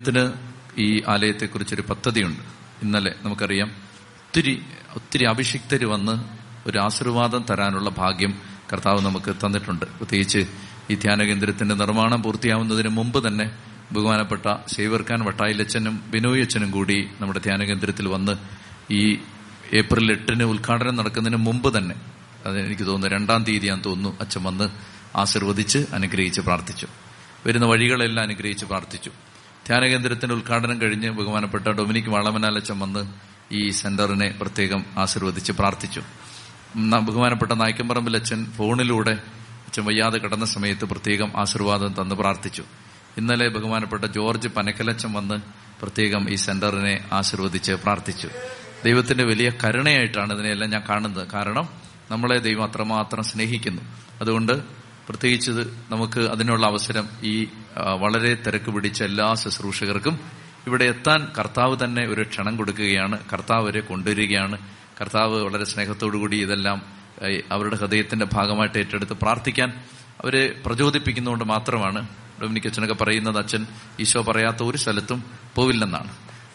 ത്തിന് ഈ ആലയത്തെക്കുറിച്ചൊരു പദ്ധതിയുണ്ട്. ഇന്നലെ നമുക്കറിയാം ഒത്തിരി ഒത്തിരി അഭിഷിക്തർ വന്ന് ഒരു ആശീർവാദം തരാനുള്ള ഭാഗ്യം കർത്താവ് നമുക്ക് തന്നിട്ടുണ്ട്. പ്രത്യേകിച്ച് ഈ ധ്യാന കേന്ദ്രത്തിന്റെ നിർമ്മാണം പൂർത്തിയാവുന്നതിന് മുമ്പ് തന്നെ ബഹുമാനപ്പെട്ട ശൈവർക്കാൻ വട്ടായിലച്ചനും ബിനോയ് അച്ഛനും കൂടി നമ്മുടെ ധ്യാന കേന്ദ്രത്തിൽ വന്ന് ഈ ഏപ്രിൽ എട്ടിന് ഉദ്ഘാടനം നടക്കുന്നതിന് മുമ്പ് തന്നെ അത് എനിക്ക് തോന്നുന്നു രണ്ടാം തീയതിയാന്ന് തോന്നുന്നു അച്ഛൻ വന്ന് ആശീർവദിച്ച് അനുഗ്രഹിച്ച് പ്രാർത്ഥിച്ചു. വരുന്ന വഴികളെല്ലാം അനുഗ്രഹിച്ച് പ്രാർത്ഥിച്ചു. ധ്യാനകേന്ദ്രത്തിന്റെ ഉദ്ഘാടനം കഴിഞ്ഞ് ബഹുമാനപ്പെട്ട ഡൊമിനിക് വളമനാലച്ചൻ വന്ന് ഈ സെന്ററിനെ പ്രത്യേകം ആശീർവദിച്ച് പ്രാർത്ഥിച്ചു. ബഹുമാനപ്പെട്ട നായ്ക്കമ്പറമ്പിൽ അച്ഛൻ ഫോണിലൂടെ അച്ഛൻ വയ്യാതെ കിടന്ന സമയത്ത് പ്രത്യേകം ആശീർവാദം തന്ന് പ്രാർത്ഥിച്ചു. ഇന്നലെ ബഹുമാനപ്പെട്ട ജോർജ് പനക്കലച്ചൻ വന്ന് പ്രത്യേകം ഈ സെന്ററിനെ ആശീർവദിച്ച് പ്രാർത്ഥിച്ചു. ദൈവത്തിന്റെ വലിയ കരുണയായിട്ടാണ് ഇതിനെയെല്ലാം ഞാൻ കാണുന്നത്. കാരണം നമ്മളെ ദൈവം അത്രമാത്രം സ്നേഹിക്കുന്നു. അതുകൊണ്ട് പ്രത്യേകിച്ച് നമുക്ക് അതിനുള്ള അവസരം ഈ വളരെ തിരക്ക് പിടിച്ച എല്ലാ ശുശ്രൂഷകർക്കും ഇവിടെ എത്താൻ കർത്താവ് തന്നെ ഒരു ക്ഷണം കൊടുക്കുകയാണ്. കർത്താവ് വരെ കൊണ്ടുവരികയാണ്. കർത്താവ് വളരെ സ്നേഹത്തോടുകൂടി ഇതെല്ലാം അവരുടെ ഹൃദയത്തിന്റെ ഭാഗമായിട്ട് ഏറ്റെടുത്ത് പ്രാർത്ഥിക്കാൻ അവരെ പ്രചോദിപ്പിക്കുന്നതുകൊണ്ട് മാത്രമാണ്. ഡൊമിനിക് അച്ഛനൊക്കെ പറയുന്നത് അച്ഛൻ ഈശോ പറയാത്ത ഒരു സ്ഥലത്തും പോവില്ലെന്നാണ്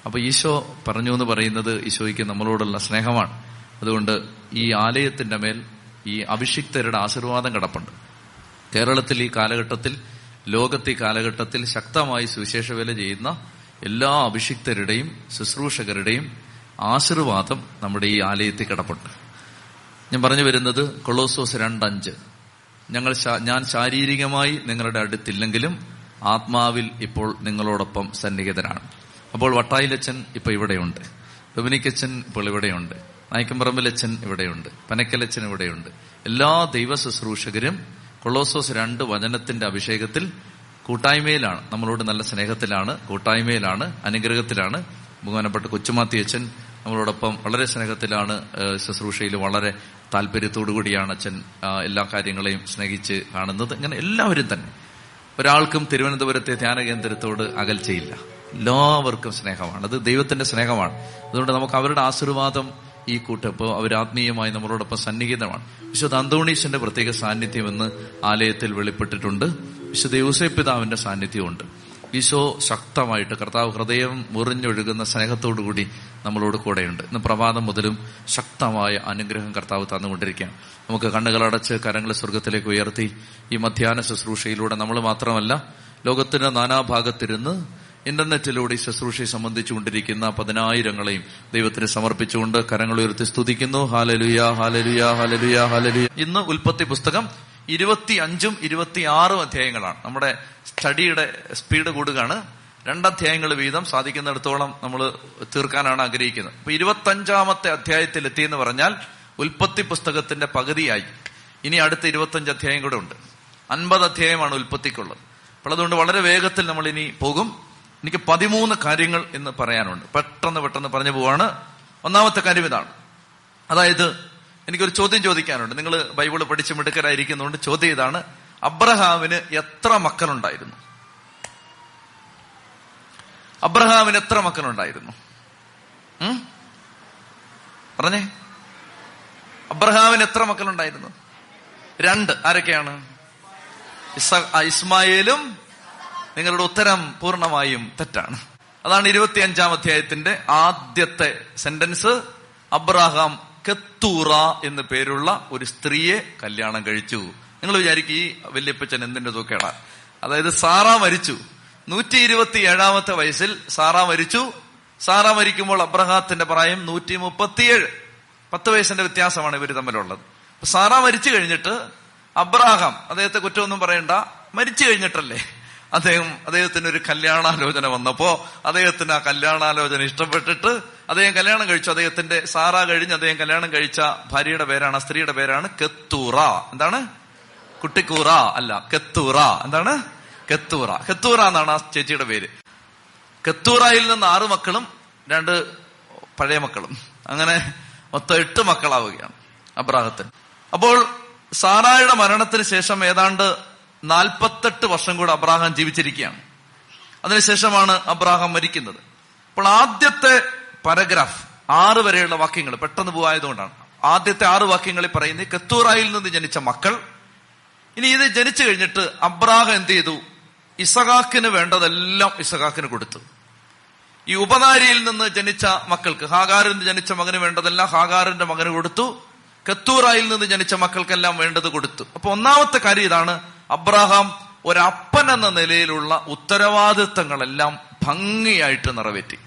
അപ്പൊ ഈശോ പറഞ്ഞു എന്ന് പറയുന്നത് ഈശോയ്ക്ക് നമ്മളോടുള്ള സ്നേഹമാണ്. അതുകൊണ്ട് ഈ ആലയത്തിന്റെ മേൽ ഈ അഭിഷിക്തരുടെ ആശീർവാദം കിടപ്പുണ്ട്. കേരളത്തിൽ ഈ കാലഘട്ടത്തിൽ ലോകത്ത് ഈ കാലഘട്ടത്തിൽ ശക്തമായി സുവിശേഷ വേല ചെയ്യുന്ന എല്ലാ അഭിഷിക്തരുടെയും ശുശ്രൂഷകരുടെയും ആശീർവാദം നമ്മുടെ ഈ ആലയത്തിൽ കിടപ്പുണ്ട്. ഞാൻ പറഞ്ഞു വരുന്നത് കൊളോസോസ് രണ്ടഞ്ച്. ഞങ്ങൾ ഞാൻ ശാരീരികമായി നിങ്ങളുടെ അടുത്തില്ലെങ്കിലും ആത്മാവിൽ ഇപ്പോൾ നിങ്ങളോടൊപ്പം സന്നിഹിതനാണ്. അപ്പോൾ വട്ടായിലച്ചൻ ഇപ്പൊ ഇവിടെയുണ്ട്. ഡൊമിനിക്കച്ചൻ ഇപ്പോൾ ഇവിടെയുണ്ട്. നായ്ക്കമ്പറമ്പിലച്ചൻ ഇവിടെയുണ്ട്. പനക്കലച്ചൻ ഇവിടെയുണ്ട്. എല്ലാ ദൈവ ശുശ്രൂഷകരും കൊളോസോസ് രണ്ട് വചനത്തിന്റെ അഭിഷേകത്തിൽ കൂട്ടായ്മയിലാണ്. നമ്മളോട് നല്ല സ്നേഹത്തിലാണ് കൂട്ടായ്മയിലാണ് അനുഗ്രഹത്തിലാണ്. ബഹുമാനപ്പെട്ട കൊച്ചുമാത്തി അച്ഛൻ നമ്മളോടൊപ്പം വളരെ സ്നേഹത്തിലാണ് ശുശ്രൂഷയിൽ വളരെ താല്പര്യത്തോടു കൂടിയാണ് അച്ഛൻ എല്ലാ കാര്യങ്ങളെയും സ്നേഹിച്ച് കാണുന്നത്. ഇങ്ങനെ എല്ലാവരും തന്നെ. ഒരാൾക്കും തിരുവനന്തപുരത്തെ ധ്യാന കേന്ദ്രത്തോട് അകൽച്ചയില്ല. എല്ലാവർക്കും സ്നേഹമാണ്. അത് ദൈവത്തിന്റെ സ്നേഹമാണ്. അതുകൊണ്ട് നമുക്ക് അവരുടെ ആശീർവാദം ഈ കൂട്ടപ്പ് അവരാത്മീയമായി നമ്മളോടൊപ്പം സന്നിഹിതമാണ്. വിശുദ്ധ അന്തോണീസിന്റെ പ്രത്യേക സാന്നിധ്യം ഇന്ന് ആലയത്തിൽ വെളിപ്പെട്ടിട്ടുണ്ട്. വിശുദ്ധ യൂസേപ്പ് പിതാവിന്റെ സാന്നിധ്യമുണ്ട്. ഈശോ ശക്തമായിട്ട് കർത്താവ് ഹൃദയം മുറിഞ്ഞൊഴുകുന്ന സ്നേഹത്തോടുകൂടി നമ്മളോട് കൂടെയുണ്ട്. ഇന്ന് പ്രഭാതം മുതലും ശക്തമായ അനുഗ്രഹം കർത്താവ് തന്നുകൊണ്ടിരിക്കുകയാണ്. നമുക്ക് കണ്ണുകളടച്ച് കരങ്ങളെ സ്വർഗത്തിലേക്ക് ഉയർത്തി ഈ മധ്യാന ശുശ്രൂഷയിലൂടെ നമ്മൾ മാത്രമല്ല ലോകത്തിന്റെ നാനാഭാഗത്തിരുന്ന് ഇന്റർനെറ്റിലൂടെ ഈ ശുശ്രൂഷയെ സംബന്ധിച്ചുകൊണ്ടിരിക്കുന്ന പതിനായിരങ്ങളെയും ദൈവത്തിന് സമർപ്പിച്ചുകൊണ്ട് കരങ്ങൾ ഉയർത്തി സ്തുതിക്കുന്നു. ഹാലലുയ ഹാലലുയ ഹാലലുയ ഹാലലുയ. ഇന്ന് ഉൽപ്പത്തി പുസ്തകം ഇരുപത്തി അഞ്ചും ഇരുപത്തി ആറും അധ്യായങ്ങളാണ്. നമ്മുടെ സ്റ്റഡിയുടെ സ്പീഡ് കൂടുകയാണ്. രണ്ടധ്യായങ്ങൾ വീതം സാധിക്കുന്നിടത്തോളം നമ്മൾ തീർക്കാനാണ് ആഗ്രഹിക്കുന്നത്. അപ്പൊ ഇരുപത്തഞ്ചാമത്തെ അധ്യായത്തിൽ എത്തിയെന്ന് പറഞ്ഞാൽ ഉൽപ്പത്തി പുസ്തകത്തിന്റെ പകുതിയായി. ഇനി അടുത്ത ഇരുപത്തഞ്ച് അധ്യായം കൂടെ ഉണ്ട്. അൻപത് അധ്യായമാണ് ഉൽപ്പത്തിക്കുള്ളത്. അപ്പോൾ അതുകൊണ്ട് വളരെ വേഗത്തിൽ നമ്മൾ ഇനി പോകും. എനിക്ക് പതിമൂന്ന് കാര്യങ്ങൾ എന്ന് പറയാനുണ്ട്. പെട്ടെന്ന് പെട്ടെന്ന് പറഞ്ഞു പോവാണ്. ഒന്നാമത്തെ കാര്യം ഇതാണ്. അതായത് എനിക്കൊരു ചോദ്യം ചോദിക്കാനുണ്ട്. നിങ്ങൾ ബൈബിൾ പഠിച്ച് മിടുക്കരായിരിക്കുന്നതുകൊണ്ട് ചോദ്യം ഇതാണ്. അബ്രഹാമിന് എത്ര മക്കളുണ്ടായിരുന്നു? അബ്രഹാമിന് എത്ര മക്കളുണ്ടായിരുന്നു? പറഞ്ഞേ. അബ്രഹാമിന് എത്ര മക്കളുണ്ടായിരുന്നു? രണ്ട്. ആരൊക്കെയാണ്? ഇസ്മായേലും നിങ്ങളുടെ ഉത്തരം പൂർണമായും തെറ്റാണ്. അതാണ് ഇരുപത്തിയഞ്ചാം അധ്യായത്തിന്റെ ആദ്യത്തെ സെന്റൻസ്. അബ്രഹാം കെത്തൂറ എന്ന് പേരുള്ള ഒരു സ്ത്രീയെ കല്യാണം കഴിച്ചു. നിങ്ങൾ വിചാരിക്കും ഈ വല്യപ്പച്ചൻ എന്തിന്റെ തൂക്കേടാ? അതായത് സാറ മരിച്ചു. നൂറ്റി ഇരുപത്തി ഏഴാമത്തെ വയസ്സിൽ സാറ മരിച്ചു. സാറ മരിക്കുമ്പോൾ അബ്രഹാത്തിന്റെ പ്രായം നൂറ്റി മുപ്പത്തിയേഴ് പത്ത് വയസ്സിന്റെ വ്യത്യാസമാണ് ഇവർ തമ്മിലുള്ളത്. സാറ മരിച്ചു കഴിഞ്ഞിട്ട് അബ്രഹാം അദ്ദേഹത്തെ കുറ്റമൊന്നും പറയണ്ട മരിച്ചു കഴിഞ്ഞിട്ടല്ലേ? അദ്ദേഹം അദ്ദേഹത്തിന് ഒരു കല്യാണാലോചന വന്നപ്പോ അദ്ദേഹത്തിന് ആ കല്യാണാലോചന ഇഷ്ടപ്പെട്ടിട്ട് അദ്ദേഹം കല്യാണം കഴിച്ചു. അദ്ദേഹത്തിന്റെ സാറ കഴിഞ്ഞ് അദ്ദേഹം കല്യാണം കഴിച്ച ഭാര്യയുടെ പേരാണ് സ്ത്രീയുടെ പേരാണ് കെത്തൂറ. എന്താണ്? കുട്ടിക്കൂറ അല്ല കെത്തൂറ. എന്താണ്? കെത്തൂറ. കെത്തൂറ എന്നാണ് ആ ചേച്ചിയുടെ പേര്. കെത്തൂറയിൽ നിന്ന് ആറു മക്കളും രണ്ട് പഴയ മക്കളും. അങ്ങനെ മൊത്തം എട്ട് മക്കളാവുകയാണ് അബ്രാഹത്തിന്. അപ്പോൾ സാറായുടെ മരണത്തിന് ശേഷം ഏതാണ്ട് നാൽപ്പത്തെട്ട് വർഷം കൂടെ അബ്രാഹാം ജീവിച്ചിരിക്കുകയാണ്. അതിനുശേഷമാണ് അബ്രാഹാം മരിക്കുന്നത്. അപ്പോൾ ആദ്യത്തെ പാരഗ്രാഫ് ആറ് വരെയുള്ള വാക്യങ്ങൾ പെട്ടെന്ന് പോവായതുകൊണ്ടാണ്. ആദ്യത്തെ ആറ് വാക്യങ്ങളിൽ പറയുന്നത് കത്തൂറായിൽ നിന്ന് ജനിച്ച മക്കൾ. ഇനി ഇത് ജനിച്ചു കഴിഞ്ഞിട്ട് അബ്രാഹം എന്ത് ചെയ്തു? ഇസഹാക്കിന് വേണ്ടതെല്ലാം ഇസഹാക്കിന് കൊടുത്തു. ഈ ഉപനാരിയിൽ നിന്ന് ജനിച്ച മക്കൾക്ക് ഹാഗാറിൽ നിന്ന് ജനിച്ച മകന് വേണ്ടതെല്ലാം ഹാഗാറിന്റെ മകന് കൊടുത്തു. കത്തൂറായിൽ നിന്ന് ജനിച്ച മക്കൾക്കെല്ലാം വേണ്ടത് കൊടുത്തു. അപ്പൊ ഒന്നാമത്തെ കാര്യം ഇതാണ് അബ്രഹാം ഒരപ്പൻ എന്ന നിലയിലുള്ള ഉത്തരവാദിത്തങ്ങളെല്ലാം ഭംഗിയായിട്ട് നിറവേറ്റി.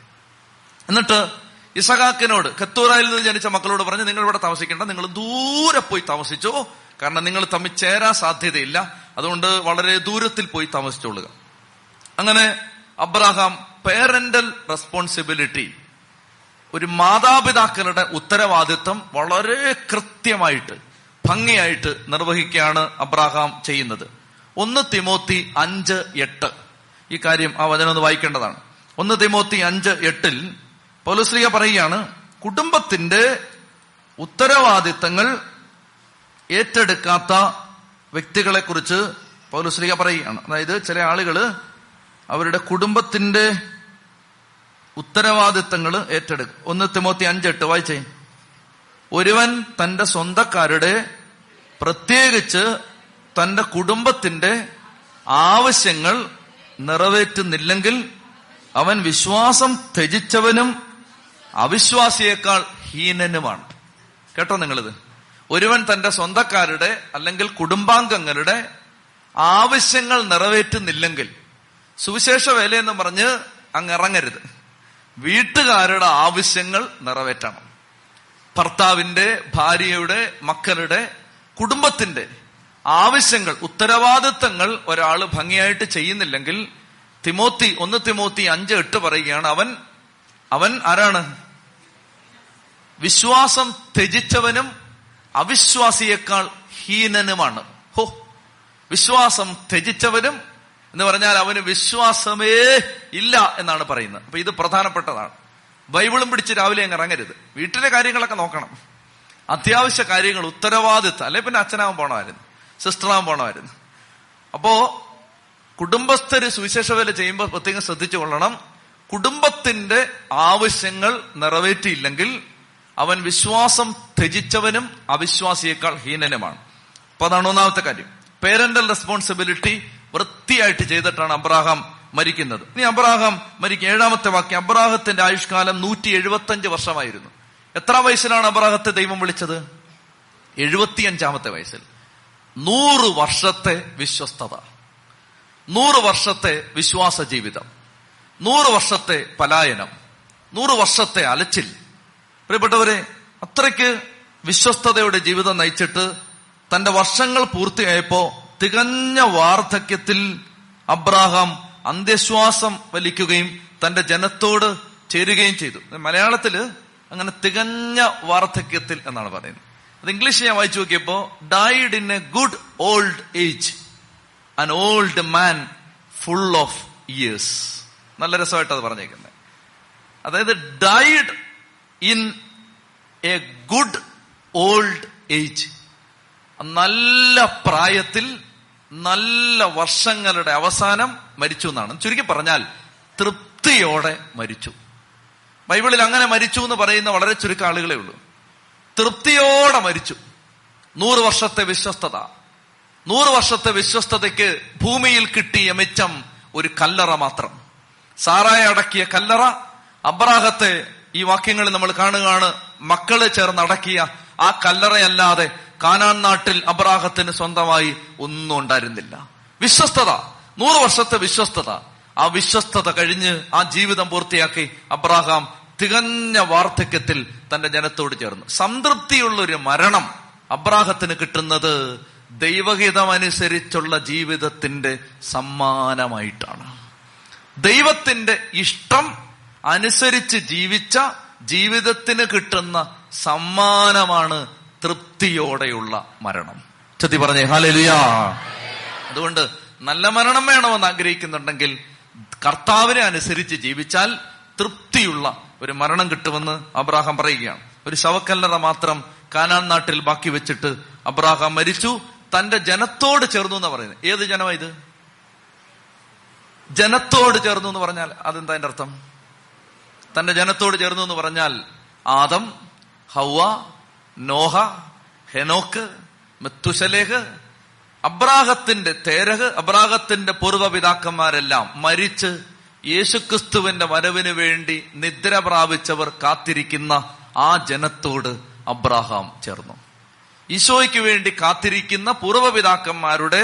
എന്നിട്ട് ഇസഹാക്കിനോട് കത്തൂറായിൽ നിന്ന് ജനിച്ച മക്കളോട് പറഞ്ഞു നിങ്ങൾ ഇവിടെ താമസിക്കേണ്ട നിങ്ങൾ ദൂരെ പോയി താമസിച്ചോ കാരണം നിങ്ങൾ തമ്മിൽ ചേരാൻ സാധ്യതയില്ല അതുകൊണ്ട് വളരെ ദൂരത്തിൽ പോയി താമസിച്ചോളുക. അങ്ങനെ അബ്രഹാം പേരന്റൽ റെസ്പോൺസിബിലിറ്റി ഒരു മാതാപിതാക്കളുടെ ഉത്തരവാദിത്വം വളരെ കൃത്യമായിട്ട് ഭംഗിയായിട്ട് നിർവഹിക്കുകയാണ് അബ്രാഹാം ചെയ്യുന്നത്. ഒന്ന് തിമോത്തി അഞ്ച് എട്ട്. ഈ കാര്യം ആ വചനം ഒന്ന് വായിക്കേണ്ടതാണ്. ഒന്ന് തിമോത്തി അഞ്ച് എട്ടിൽ പൗലശ്രീക പറയുകയാണ് കുടുംബത്തിന്റെ ഉത്തരവാദിത്തങ്ങൾ ഏറ്റെടുക്കാത്ത വ്യക്തികളെ കുറിച്ച് പൗലശ്രീക പറയുകയാണ്. അതായത് ചില ആളുകൾ അവരുടെ കുടുംബത്തിന്റെ ഉത്തരവാദിത്തങ്ങൾ ഏറ്റെടുക്കും. ഒന്ന് തിമോത്തി അഞ്ചെട്ട് വായിച്ചേ. ഒരുവൻ തന്റെ സ്വന്തക്കാരുടെ പ്രത്യേകിച്ച് തന്റെ കുടുംബത്തിന്റെ ആവശ്യങ്ങൾ നിറവേറ്റുന്നില്ലെങ്കിൽ അവൻ വിശ്വാസം ത്യജിച്ചവനും അവിശ്വാസിയേക്കാൾ ഹീനനുമാണ്. കേട്ടോ നിങ്ങളിത്? ഒരുവൻ തന്റെ സ്വന്തക്കാരുടെ അല്ലെങ്കിൽ കുടുംബാംഗങ്ങളുടെ ആവശ്യങ്ങൾ നിറവേറ്റുന്നില്ലെങ്കിൽ സുവിശേഷ വേലയെന്ന് പറഞ്ഞ് അങ്ങ് ഇറങ്ങരുത്. വീട്ടുകാരുടെ ആവശ്യങ്ങൾ നിറവേറ്റണം. ഭർത്താവിന്റെ ഭാര്യയുടെ മക്കളുടെ കുടുംബത്തിന്റെ ആവശ്യങ്ങൾ ഉത്തരവാദിത്തങ്ങൾ ഒരാൾ ഭംഗിയായിട്ട് ചെയ്യുന്നില്ലെങ്കിൽ തിമോത്തി ഒന്ന് തിമോത്തി അഞ്ച് എട്ട് പറയുകയാണ് അവൻ അവൻ ആരാണ്? വിശ്വാസം ത്യജിച്ചവനും അവിശ്വാസിയേക്കാൾ ഹീനനുമാണ്. ഹോ വിശ്വാസം ത്യജിച്ചവനും എന്ന് പറഞ്ഞാൽ അവന് വിശ്വാസമേ ഇല്ല എന്നാണ് പറയുന്നത്. അപ്പൊ ഇത് പ്രധാനപ്പെട്ടതാണ്. ബൈബിളും പിടിച്ച് രാവിലെ അങ്ങ് ഇറങ്ങരുത്. വീട്ടിലെ കാര്യങ്ങളൊക്കെ നോക്കണം. അത്യാവശ്യ കാര്യങ്ങൾ ഉത്തരവാദിത്തം അല്ലെ പിന്നെ അച്ഛനാവാൻ പോണമായിരുന്നു. സിസ്റ്ററാവാൻ പോണമായിരുന്നു. അപ്പോ കുടുംബസ്ഥര് സുവിശേഷ വേല ചെയ്യുമ്പോൾ പ്രത്യേകം ശ്രദ്ധിച്ചു കൊള്ളണം. കുടുംബത്തിന്റെ ആവശ്യങ്ങൾ നിറവേറ്റിയില്ലെങ്കിൽ അവൻ വിശ്വാസം ത്യജിച്ചവനും അവിശ്വാസിയേക്കാൾ ഹീനനുമാണ്. അപ്പൊ അതാണ് ഒന്നാമത്തെ കാര്യം. പേരന്റൽ റെസ്പോൺസിബിലിറ്റി വൃത്തിയായിട്ട് ചെയ്തിട്ടാണ് അബ്രാഹാം മരിക്കുന്നത്. ഇനി അബ്രാഹാം മരിക്കും ഏഴാമത്തെ വാക്യം. അബ്രാഹത്തിന്റെ ആയുഷ്കാലം നൂറ്റി എഴുപത്തഞ്ച് വർഷമായിരുന്നു. എത്ര വയസ്സിലാണ് അബ്രാഹത്തെ ദൈവം വിളിച്ചത്? എഴുപത്തിയഞ്ചാമത്തെ വയസ്സിൽ. നൂറ് വർഷത്തെ വിശ്വസ്തത. നൂറ് വർഷത്തെ വിശ്വാസ ജീവിതം. നൂറ് വർഷത്തെ പലായനം. നൂറ് വർഷത്തെ അലച്ചിൽ. പ്രിയപ്പെട്ടവരെ അത്രയ്ക്ക് വിശ്വസ്തതയുടെ ജീവിതം നയിച്ചിട്ട് തന്റെ വർഷങ്ങൾ പൂർത്തിയായപ്പോ തികഞ്ഞ വാർദ്ധക്യത്തിൽ അബ്രാഹാം അന്ത്യശ്വാസം വലിക്കുകയും തന്റെ ജനത്തോട് ചേരുകയും ചെയ്തു. മലയാളത്തിൽ അങ്ങനെ തികഞ്ഞ വാർദ്ധക്യത്തിൽ എന്നാണ് പറയുന്നത്. അത് ഇംഗ്ലീഷ് ഞാൻ വായിച്ചു നോക്കിയപ്പോ died in a good old age an old man full of years നല്ല രസമായിട്ട് അത് പറഞ്ഞേക്കുന്നത് അതായത് died in a good old age നല്ല പ്രായത്തിൽ നല്ല വർഷങ്ങളുടെ അവസാനം മരിച്ചു എന്നാണ്. ചുരുക്കി പറഞ്ഞാൽ തൃപ്തിയോടെ മരിച്ചു. ബൈബിളിൽ അങ്ങനെ മരിച്ചു എന്ന് പറയുന്ന വളരെ ചുരുക്കം ആളുകളെ ഉള്ളൂ. തൃപ്തിയോടെ മരിച്ചു. നൂറ് വർഷത്തെ വിശ്വസ്തത. നൂറ് വർഷത്തെ വിശ്വസ്തതയ്ക്ക് ഭൂമിയിൽ കിട്ടിയ മിച്ചം ഒരു കല്ലറ മാത്രം. സാറായ അടക്കിയ കല്ലറ അബ്രാഹത്തെ ഈ വാക്യങ്ങളിൽ നമ്മൾ കാണുകയാണ് മക്കൾ ചേർന്ന് അടക്കിയ ആ കല്ലറയല്ലാതെ കാനാൻ നാട്ടിൽ അബ്രാഹത്തിന് സ്വന്തമായി ഒന്നും ഉണ്ടായിരുന്നില്ല. വിശ്വസ്തത. നൂറ് വർഷത്തെ വിശ്വസ്തത. ആ വിശ്വസ്തത കഴിഞ്ഞ് ആ ജീവിതം പൂർത്തിയാക്കി അബ്രാഹാം തികഞ്ഞ വാർദ്ധക്യത്തിൽ തന്റെ ജനത്തോട് ചേർന്നു. സംതൃപ്തിയുള്ള ഒരു മരണം അബ്രാഹത്തിന് കിട്ടുന്നത് ദൈവഹിതമനുസരിച്ചുള്ള ജീവിതത്തിന്റെ സമ്മാനമായിട്ടാണ്. ദൈവത്തിന്റെ ഇഷ്ടം അനുസരിച്ച് ജീവിച്ച ജീവിതത്തിന് കിട്ടുന്ന സമ്മാനമാണ് തൃപ്തിയോടെയുള്ള മരണം. ചത്തി പറഞ്ഞേ ഹാലലുയാ. അതുകൊണ്ട് നല്ല മരണം വേണമെന്ന് ആഗ്രഹിക്കുന്നുണ്ടെങ്കിൽ കർത്താവിനെ അനുസരിച്ച് ജീവിച്ചാൽ തൃപ്തിയുള്ള ഒരു മരണം കിട്ടുമെന്ന് അബ്രാഹാം പറയുകയാണ്. ഒരു ശവക്കല്ലറ മാത്രം കാനാൻ നാട്ടിൽ ബാക്കി വെച്ചിട്ട് അബ്രാഹാം മരിച്ചു. തന്റെ ജനത്തോട് ചേർന്നു എന്ന് പറയുന്നത്. ഏത് ജനമാ ഇത്? ജനത്തോട് ചേർന്നു എന്ന് പറഞ്ഞാൽ അതെന്താ അതിന്റെ അർത്ഥം? തന്റെ ജനത്തോട് ചേർന്നു എന്ന് പറഞ്ഞാൽ ആദം ഹൗവ നോഹ ഹെനോക്ക് മെത്തുശലേഹ് അബ്രാഹത്തിന്റെ തേരഹ് അബ്രാഹത്തിന്റെ പൂർവപിതാക്കന്മാരെല്ലാം മരിച്ച് യേശുക്രിസ്തുവിന്റെ വരവിന് വേണ്ടി നിദ്ര പ്രാപിച്ചവർ കാത്തിരിക്കുന്ന ആ ജനത്തോട് അബ്രാഹാം ചേർന്നു. ഈശോയ്ക്ക് വേണ്ടി കാത്തിരിക്കുന്ന പൂർവപിതാക്കന്മാരുടെ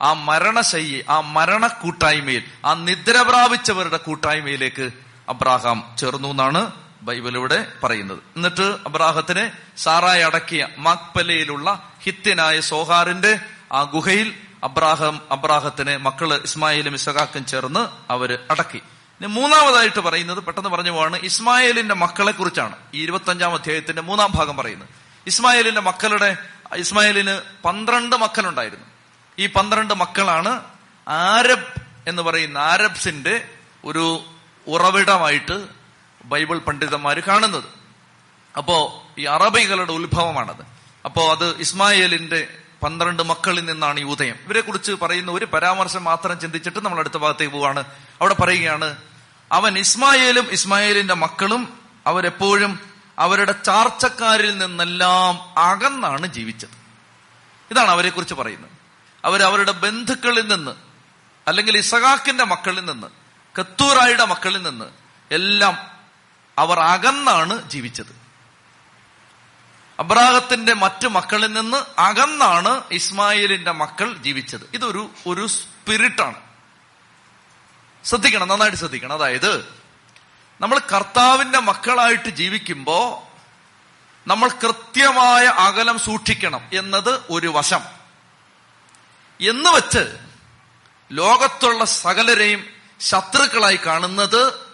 ആ മരണശൈലി ആ മരണ കൂട്ടായ്മയിൽ ആ നിദ്ര പ്രാപിച്ചവരുടെ കൂട്ടായ്മയിലേക്ക് അബ്രാഹാം ചേർന്നു എന്നാണ് ബൈബിളിലൂടെ പറയുന്നത്. എന്നിട്ട് അബ്രാഹത്തിനെ സാറായി അടക്കിയ മാക്പലയിലുള്ള ഹിത്യനായ സോഹാറിന്റെ ആ ഗുഹയിൽ അബ്രാഹം അബ്രാഹത്തിനെ മക്കൾ ഇസ്മായിലും ഇസഹാക്കും ചേർന്ന് അവർ അടക്കി. ഇനി മൂന്നാമതായിട്ട് പറയുന്നത് പെട്ടെന്ന് പറഞ്ഞു പോവാണ് ഇസ്മായിലിന്റെ മക്കളെ കുറിച്ചാണ്. ഈ ഇരുപത്തഞ്ചാം അധ്യായത്തിന്റെ മൂന്നാം ഭാഗം പറയുന്നത് ഇസ്മായിലിന്റെ മക്കളുടെ ഇസ്മായിലിന് പന്ത്രണ്ട് മക്കളുണ്ടായിരുന്നു. ഈ പന്ത്രണ്ട് മക്കളാണ് ആരബ് എന്ന് പറയുന്ന ആരബ്സിന്റെ ഒരു ഉറവിടമായിട്ട് ബൈബിൾ പണ്ഡിതന്മാർ കാണുന്നത്. അപ്പോ ഈ അറബികളുടെ ഉത്ഭവമാണത്. അപ്പോ അത് ഇസ്മായേലിന്റെ പന്ത്രണ്ട് മക്കളിൽ നിന്നാണ് ഈ ഉദയം. ഇവരെ കുറിച്ച് പറയുന്ന ഒരു പരാമർശം മാത്രം ചിന്തിച്ചിട്ട് നമ്മൾ അടുത്ത ഭാഗത്തേക്ക് പോവാണ്. അവിടെ പറയുകയാണ് അവൻ ഇസ്മായേലും ഇസ്മായേലിന്റെ മക്കളും അവരെപ്പോഴും അവരുടെ ചാർച്ചക്കാരിൽ നിന്നെല്ലാം അകന്നാണ് ജീവിച്ചത്. ഇതാണ് അവരെ കുറിച്ച് പറയുന്നത്. അവർ അവരുടെ ബന്ധുക്കളിൽ നിന്ന് അല്ലെങ്കിൽ ഇസഹാക്കിന്റെ മക്കളിൽ നിന്ന് കത്തൂറായുടെ മക്കളിൽ നിന്ന് എല്ലാം അവർ അകന്നാണ് ജീവിച്ചത്. അബ്രാഹത്തിന്റെ മറ്റു മക്കളിൽ നിന്ന് അകന്നാണ് ഇസ്മായിലിന്റെ മക്കൾ ജീവിച്ചത്. ഇതൊരു ഒരു സ്പിരിറ്റാണ്. ശ്രദ്ധിക്കണം നന്നായിട്ട് ശ്രദ്ധിക്കണം. അതായത് നമ്മൾ കർത്താവിന്റെ മക്കളായിട്ട് ജീവിക്കുമ്പോ നമ്മൾ കൃത്യമായ അകലം സൂക്ഷിക്കണം എന്നത് ഒരു വശം. എന്ന് വച്ച് ലോകത്തുള്ള സകലരെയും ശത്രുക്കളായി കാണുന്നത്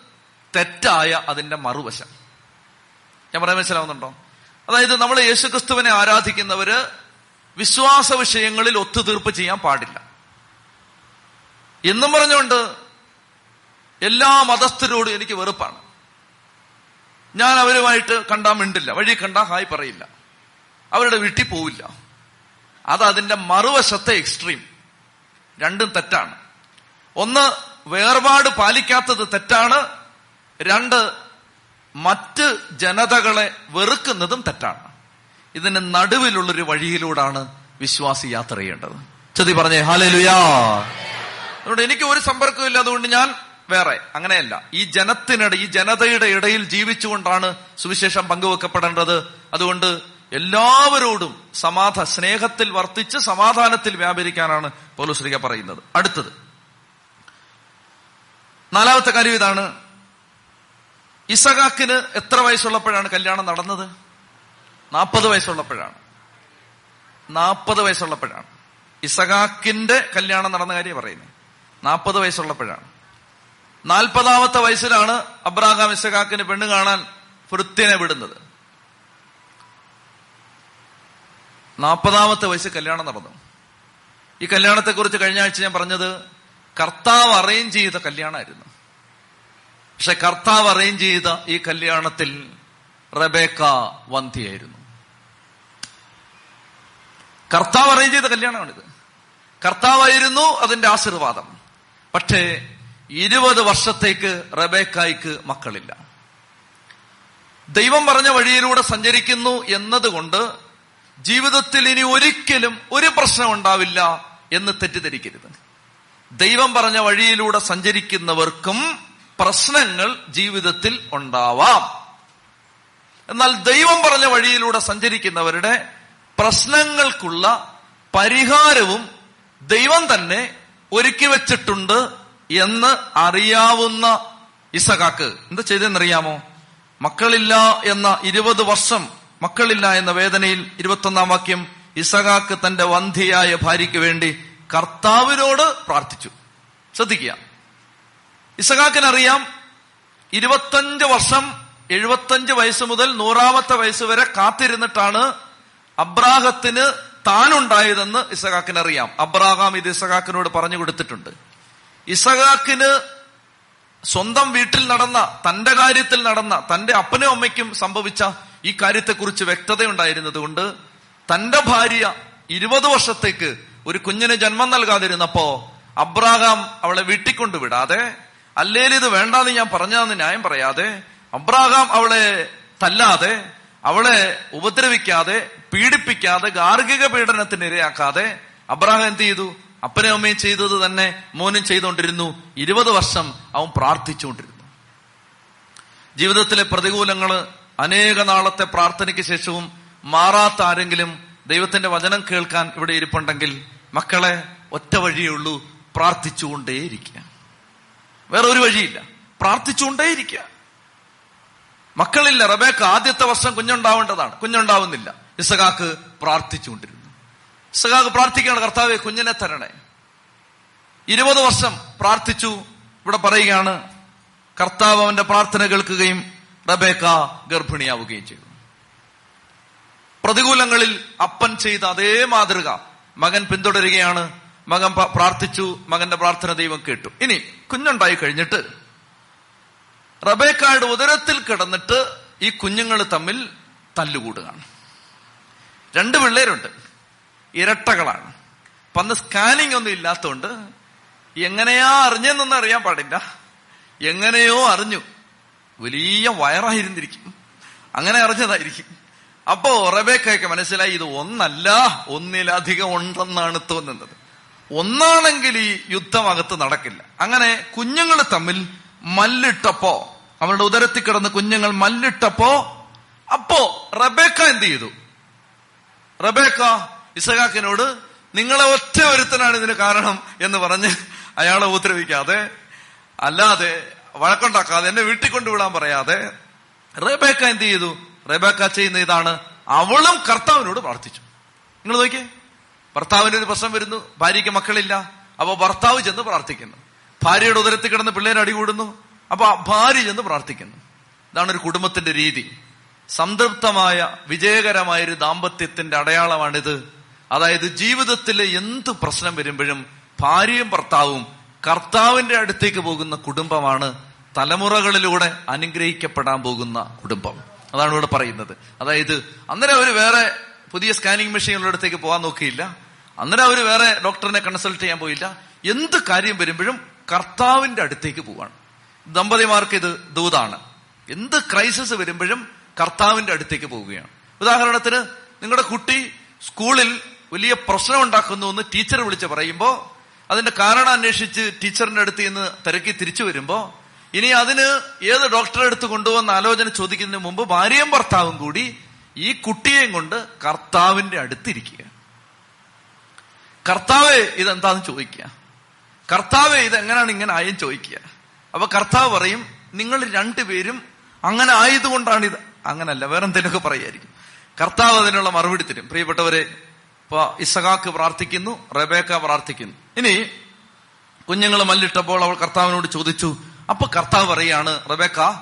തെറ്റായ അതിന്റെ മറുവശം. ഞാൻ പറയാൻ മനസ്സിലാവുന്നുണ്ടോ? അതായത് നമ്മൾ യേശുക്രിസ്തുവിനെ ആരാധിക്കുന്നവര് വിശ്വാസ വിഷയങ്ങളിൽ ഒത്തുതീർപ്പ് ചെയ്യാൻ പാടില്ല. എന്നും പറഞ്ഞുകൊണ്ട് എല്ലാ മതസ്ഥരോടും എനിക്ക് വെറുപ്പാണ്. ഞാൻ അവരുമായിട്ട് കണ്ടാൽ മിണ്ടില്ല വഴി കണ്ടാൽ ഹായ് പറയില്ല. അവരുടെ വീട്ടിൽ പോവില്ല. അത് അതിന്റെ മറുവശത്തെ എക്സ്ട്രീം. രണ്ടും തെറ്റാണ്. ഒന്ന് വേർപാട് പാലിക്കാത്തത് തെറ്റാണ്. രണ്ട് മറ്റ് ജനതകളെ വെറുക്കുന്നതും തെറ്റാണ്. ഇതിന് നടുവിലുള്ളൊരു വഴിയിലൂടാണ് വിശ്വാസി യാത്ര ചെയ്യേണ്ടത്. ചതി പറഞ്ഞേ ഹാലലുയാ അതുകൊണ്ട് എനിക്ക് ഒരു സമ്പർക്കമില്ല അതുകൊണ്ട് ഞാൻ വേറെ അങ്ങനെയല്ല. ഈ ജനത്തിനിടെ ഈ ജനതയുടെ ഇടയിൽ ജീവിച്ചുകൊണ്ടാണ് സുവിശേഷം പങ്കുവെക്കപ്പെടേണ്ടത്. അതുകൊണ്ട് എല്ലാവരോടും സമാധ സ്നേഹത്തിൽ വർത്തിച്ച് സമാധാനത്തിൽ വ്യാപരിക്കാനാണ് പോലീസ് പറയുന്നത്. അടുത്തത്. നാലാമത്തെ കാര്യം ഇതാണ്. ഇസഹാക്കിന് എത്ര വയസ്സുള്ളപ്പോഴാണ് കല്യാണം നടന്നത്? നാൽപ്പത് വയസ്സുള്ളപ്പോഴാണ്. നാൽപ്പത് വയസ്സുള്ളപ്പോഴാണ്. ഇസഹാക്കിന്റെ കല്യാണം നടന്ന കാര്യം പറയുന്നത്. നാൽപ്പത് വയസ്സുള്ളപ്പോഴാണ്. നാൽപ്പതാമത്തെ വയസ്സിലാണ് അബ്രാഹാം ഇസഹാക്കിന് പെണ്ണ് കാണാൻ ഫൃത്യനെ വിടുന്നത്. നാൽപ്പതാമത്തെ വയസ്സ് കല്യാണം നടന്നു. ഈ കല്യാണത്തെക്കുറിച്ച് കഴിഞ്ഞ ആഴ്ച ഞാൻ പറഞ്ഞത് കർത്താവ് അറേഞ്ച് ചെയ്ത കല്യാണമായിരുന്നു. പക്ഷെ കർത്താവ് അറേഞ്ച് ചെയ്ത ഈ കല്യാണത്തിൽ റബേക്ക വന്ധിയായിരുന്നു കർത്താവ് അറേഞ്ച് ചെയ്ത കല്യാണമാണിത്. കർത്താവായിരുന്നു അതിന്റെ ആശീർവാദം. പക്ഷേ ഇരുപത് വർഷത്തേക്ക് റബേക്കായ്ക്ക് മക്കളില്ല. ദൈവം പറഞ്ഞ വഴിയിലൂടെ സഞ്ചരിക്കുന്നു എന്നതുകൊണ്ട് ജീവിതത്തിൽ ഇനി ഒരിക്കലും ഒരു പ്രശ്നം ഉണ്ടാവില്ല എന്ന് തെറ്റിദ്ധരിക്കരുത്. ദൈവം പറഞ്ഞ വഴിയിലൂടെ സഞ്ചരിക്കുന്നവർക്കും പ്രശ്നങ്ങൾ ജീവിതത്തിൽ ഉണ്ടാവാം. എന്നാൽ ദൈവം പറഞ്ഞ വഴിയിലൂടെ സഞ്ചരിക്കുന്നവരുടെ പ്രശ്നങ്ങൾക്കുള്ള പരിഹാരവും ദൈവം തന്നെ ഒരുക്കി വെച്ചിട്ടുണ്ട് എന്ന് അറിയാവുന്ന ഇസഖാക്ക് എന്താ ചെയ്തെന്നറിയാമോ? മക്കളില്ല എന്ന ഇരുപത് വർഷം മക്കളില്ല എന്ന വേദനയിൽ ഇരുപത്തൊന്നാം വാക്യം ഇസഖാക്ക് തന്റെ വന്ധിയായ ഭാര്യയ്ക്ക് വേണ്ടി കർത്താവിനോട് പ്രാർത്ഥിച്ചു. ശ്രദ്ധിക്കുക. ഇസഹാക്കിനറിയാം ഇരുപത്തഞ്ച് വർഷം എഴുപത്തഞ്ച് വയസ്സ് മുതൽ നൂറാമത്തെ വയസ്സ് വരെ കാത്തിരുന്നിട്ടാണ് അബ്രാഹത്തിന് താനുണ്ടായതെന്ന് ഇസഹാക്കിനറിയാം. അബ്രാഹാം ഇത് ഇസഹാക്കിനോട് പറഞ്ഞു കൊടുത്തിട്ടുണ്ട്. ഇസഹാക്കിന് സ്വന്തം വീട്ടിൽ നടന്ന തന്റെ കാര്യത്തിൽ നടന്ന തന്റെ അപ്പനും അമ്മയ്ക്കും സംഭവിച്ച ഈ കാര്യത്തെക്കുറിച്ച് വ്യക്തതയുണ്ടായിരുന്നത് കൊണ്ട് തന്റെ ഭാര്യ ഇരുപത് വർഷത്തേക്ക് ഒരു കുഞ്ഞിന് ജന്മം നൽകാതിരുന്നപ്പോ അബ്രാഹാം അവളെ വീട്ടിൽ കൊണ്ടുവിടാതെ അല്ലേൽ ഇത് വേണ്ടാന്ന് ഞാൻ പറഞ്ഞതെന്ന് ന്യായം പറയാതെ അബ്രാഹാം അവളെ തല്ലാതെ അവളെ ഉപദ്രവിക്കാതെ പീഡിപ്പിക്കാതെ ഗാർഹിക പീഡനത്തിന് ഇരയാക്കാതെ അബ്രാഹാം എന്ത് ചെയ്തു? അപ്പനെ അമ്മയും ചെയ്തത് തന്നെ മോനും ചെയ്തുകൊണ്ടിരുന്നു. ഇരുപത് വർഷം അവൻ പ്രാർത്ഥിച്ചുകൊണ്ടിരുന്നു. ജീവിതത്തിലെ പ്രതികൂലങ്ങൾ അനേക നാളത്തെ പ്രാർത്ഥനയ്ക്ക് ശേഷവും മാറാത്ത ആരെങ്കിലും ദൈവത്തിന്റെ വചനം കേൾക്കാൻ ഇവിടെ ഇരിപ്പുണ്ടെങ്കിൽ മക്കളെ ഒറ്റ വഴിയേ ഉള്ളൂ പ്രാർത്ഥിച്ചുകൊണ്ടേയിരിക്കുക. വേറെ ഒരു വഴിയില്ല. പ്രാർത്ഥിച്ചുകൊണ്ടേയിരിക്കുക. മക്കളില്ല റബേക്ക് ആദ്യത്തെ വർഷം കുഞ്ഞുണ്ടാവേണ്ടതാണ്. കുഞ്ഞുണ്ടാവുന്നില്ല. ഇസഖാക്ക് പ്രാർത്ഥിച്ചുകൊണ്ടിരുന്നു. ഇസഖാക്ക് പ്രാർത്ഥിക്കുകയാണ് കർത്താവെ കുഞ്ഞിനെ തരണേ. ഇരുപത് വർഷം പ്രാർത്ഥിച്ചു. ഇവിടെ പറയുകയാണ് കർത്താവ് അവന്റെ പ്രാർത്ഥന കേൾക്കുകയും റബേക്ക ഗർഭിണിയാവുകയും ചെയ്തു. പ്രതികൂലങ്ങളിൽ അപ്പൻ ചെയ്ത അതേ മാതൃക മകൻ പിന്തുടരുകയാണ്. മകൻ പ്രാർത്ഥിച്ചു മകന്റെ പ്രാർത്ഥന ദൈവം കേട്ടു. ഇനി കുഞ്ഞുണ്ടായി കഴിഞ്ഞിട്ട് റബേക്കായുടെ ഉദരത്തിൽ കിടന്നിട്ട് ഈ കുഞ്ഞുങ്ങൾ തമ്മിൽ തല്ലുകൂടുകയാണ്. രണ്ട് പിള്ളേരുണ്ട്. ഇരട്ടകളാണ്. അപ്പൊ അന്ന് സ്കാനിങ് ഒന്നും ഇല്ലാത്തതുകൊണ്ട് എങ്ങനെയാ അറിഞ്ഞെന്നൊന്നും അറിയാൻ പാടില്ല. എങ്ങനെയോ അറിഞ്ഞു. വലിയ വയറായിരുന്നിരിക്കും. അങ്ങനെ അറിഞ്ഞതായിരിക്കും. അപ്പോ റബേക്കൊക്കെ മനസ്സിലായി ഇത് ഒന്നല്ല ഒന്നിലധികം ഉണ്ടെന്നാണ് തോന്നുന്നത്. ഒന്നാണെങ്കിൽ ഈ യുദ്ധം അകത്ത് നടക്കില്ല. അങ്ങനെ കുഞ്ഞുങ്ങൾ തമ്മിൽ മല്ലിട്ടപ്പോ അവരുടെ ഉദരത്തിൽ കിടന്ന് കുഞ്ഞുങ്ങൾ മല്ലിട്ടപ്പോ അപ്പോ റബേക്ക എന്ത് ചെയ്തു? റബേക്ക ഇസഹാക്കിനോട് നിങ്ങളെ ഒറ്റ ഒരുത്തനാണ് ഇതിന് കാരണം എന്ന് പറഞ്ഞ് അയാളെ ഉപദ്രവിക്കാതെ അല്ലാതെ വഴക്കുണ്ടാക്കാതെ എന്നെ വീട്ടിൽ കൊണ്ടുവിടാൻ പറയാതെ റബേക്ക എന്ത് ചെയ്തു? റബേക്ക ചെയ്യുന്ന ഇതാണ് അവളും കർത്താവിനോട് പ്രാർത്ഥിച്ചു. നിങ്ങൾ നോക്കിയേ. ഭർത്താവിന് ഒരു പ്രശ്നം വരുന്നു ഭാര്യയ്ക്ക് മക്കളില്ല. അപ്പൊ ഭർത്താവ് ചെന്ന് പ്രാർത്ഥിക്കുന്നു. ഭാര്യയുടെ ഉദരത്തിൽ കിടന്ന് പിള്ളേരെ അടികൂടുന്നു. അപ്പൊ ഭാര്യ ചെന്ന് പ്രാർത്ഥിക്കുന്നു. ഇതാണ് ഒരു കുടുംബത്തിന്റെ രീതി. സംതൃപ്തമായ വിജയകരമായ ഒരു ദാമ്പത്യത്തിന്റെ അടയാളമാണിത്. അതായത് ജീവിതത്തിൽ എന്ത് പ്രശ്നം വരുമ്പോഴും ഭാര്യയും ഭർത്താവും കർത്താവിന്റെ അടുത്തേക്ക് പോകുന്ന കുടുംബമാണ് തലമുറകളിലൂടെ അനുഗ്രഹിക്കപ്പെടാൻ പോകുന്ന കുടുംബം. അതാണ് ഇവിടെ പറയുന്നത്. അതായത് അന്നേരം അവർ വേറെ പുതിയ സ്കാനിങ് അടുത്തേക്ക് പോകാൻ നോക്കിയില്ല. അന്നേരം അവർ വേറെ ഡോക്ടറിനെ കൺസൾട്ട് ചെയ്യാൻ പോയില്ല. എന്ത് കാര്യം വരുമ്പോഴും കർത്താവിന്റെ അടുത്തേക്ക് പോവാണ്. ദമ്പതിമാർക്ക് ഇത് ദൂതാണ്. എന്ത് ക്രൈസിസ് വരുമ്പോഴും കർത്താവിന്റെ അടുത്തേക്ക് പോവുകയാണ്. ഉദാഹരണത്തിന് നിങ്ങളുടെ കുട്ടി സ്കൂളിൽ വലിയ പ്രശ്നം ഉണ്ടാക്കുന്നു എന്ന് ടീച്ചർ വിളിച്ച് പറയുമ്പോൾ അതിന്റെ കാരണം അന്വേഷിച്ച് ടീച്ചറിന്റെ അടുത്ത് നിന്ന് തിരക്കി തിരിച്ചു വരുമ്പോൾ ഇനി അതിന് ഏത് ഡോക്ടറെ അടുത്ത് കൊണ്ടുപോകുന്ന ആലോചന ചോദിക്കുന്നതിന് മുമ്പ് ഭാര്യയും ഭർത്താവും കൂടി ഈ കുട്ടിയെയും കൊണ്ട് കർത്താവിന്റെ അടുത്തിരിക്കുക കർത്താവെ ഇതെന്താന്ന് ചോദിക്കുക? കർത്താവെ ഇതെങ്ങനെയാണ് ഇങ്ങനെ ആയെന്ന് ചോദിക്കുക? അപ്പൊ കർത്താവ് പറയും നിങ്ങൾ രണ്ടുപേരും അങ്ങനെ ആയതുകൊണ്ടാണ് ഇത്. അങ്ങനല്ല വേറെ എന്തെങ്കിലുമൊക്കെ പറയായിരിക്കും. കർത്താവ് അതിനുള്ള മറുപടി തരും. പ്രിയപ്പെട്ടവരെ ഇപ്പൊ ഇസഹാക്ക് പ്രാർത്ഥിക്കുന്നു റബേക്ക പ്രാർത്ഥിക്കുന്നു. ഇനി കുഞ്ഞുങ്ങൾ മല്ലിട്ടപ്പോൾ അവൾ കർത്താവിനോട് ചോദിച്ചു അപ്പൊ കർത്താവ് പറയാണ് റബേക്ക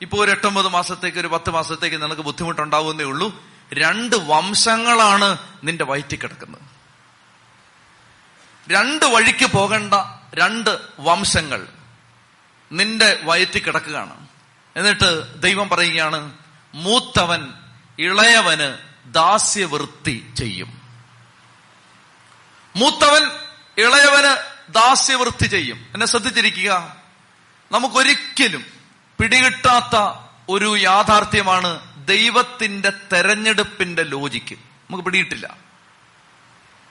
ഇപ്പൊ ഒരു എട്ടൊമ്പത് മാസത്തേക്ക് ഒരു പത്ത് മാസത്തേക്ക് നിനക്ക് ബുദ്ധിമുട്ടുണ്ടാവുന്നേ ഉള്ളൂ. രണ്ട് വംശങ്ങളാണ് നിന്റെ വയറ്റിൽ കിടക്കുന്നത്. രണ്ട് വഴിക്ക് പോകേണ്ട രണ്ട് വംശങ്ങൾ നിന്റെ വയറ്റിൽ കിടക്കുകയാണ്. എന്നിട്ട് ദൈവം പറയുകയാണ് മൂത്തവൻ ഇളയവന് ദാസ്യവൃത്തി ചെയ്യും. മൂത്തവൻ ഇളയവന് ദാസ്യവൃത്തി ചെയ്യും. എന്നെ ശ്രദ്ധിച്ചിരിക്കുക. നമുക്കൊരിക്കലും പിടികിട്ടാത്ത ഒരു യാഥാർത്ഥ്യമാണ് ദൈവത്തിന്റെ തെരഞ്ഞെടുപ്പിന്റെ ലോജിക്ക്. നമുക്ക് പിടിയിട്ടില്ല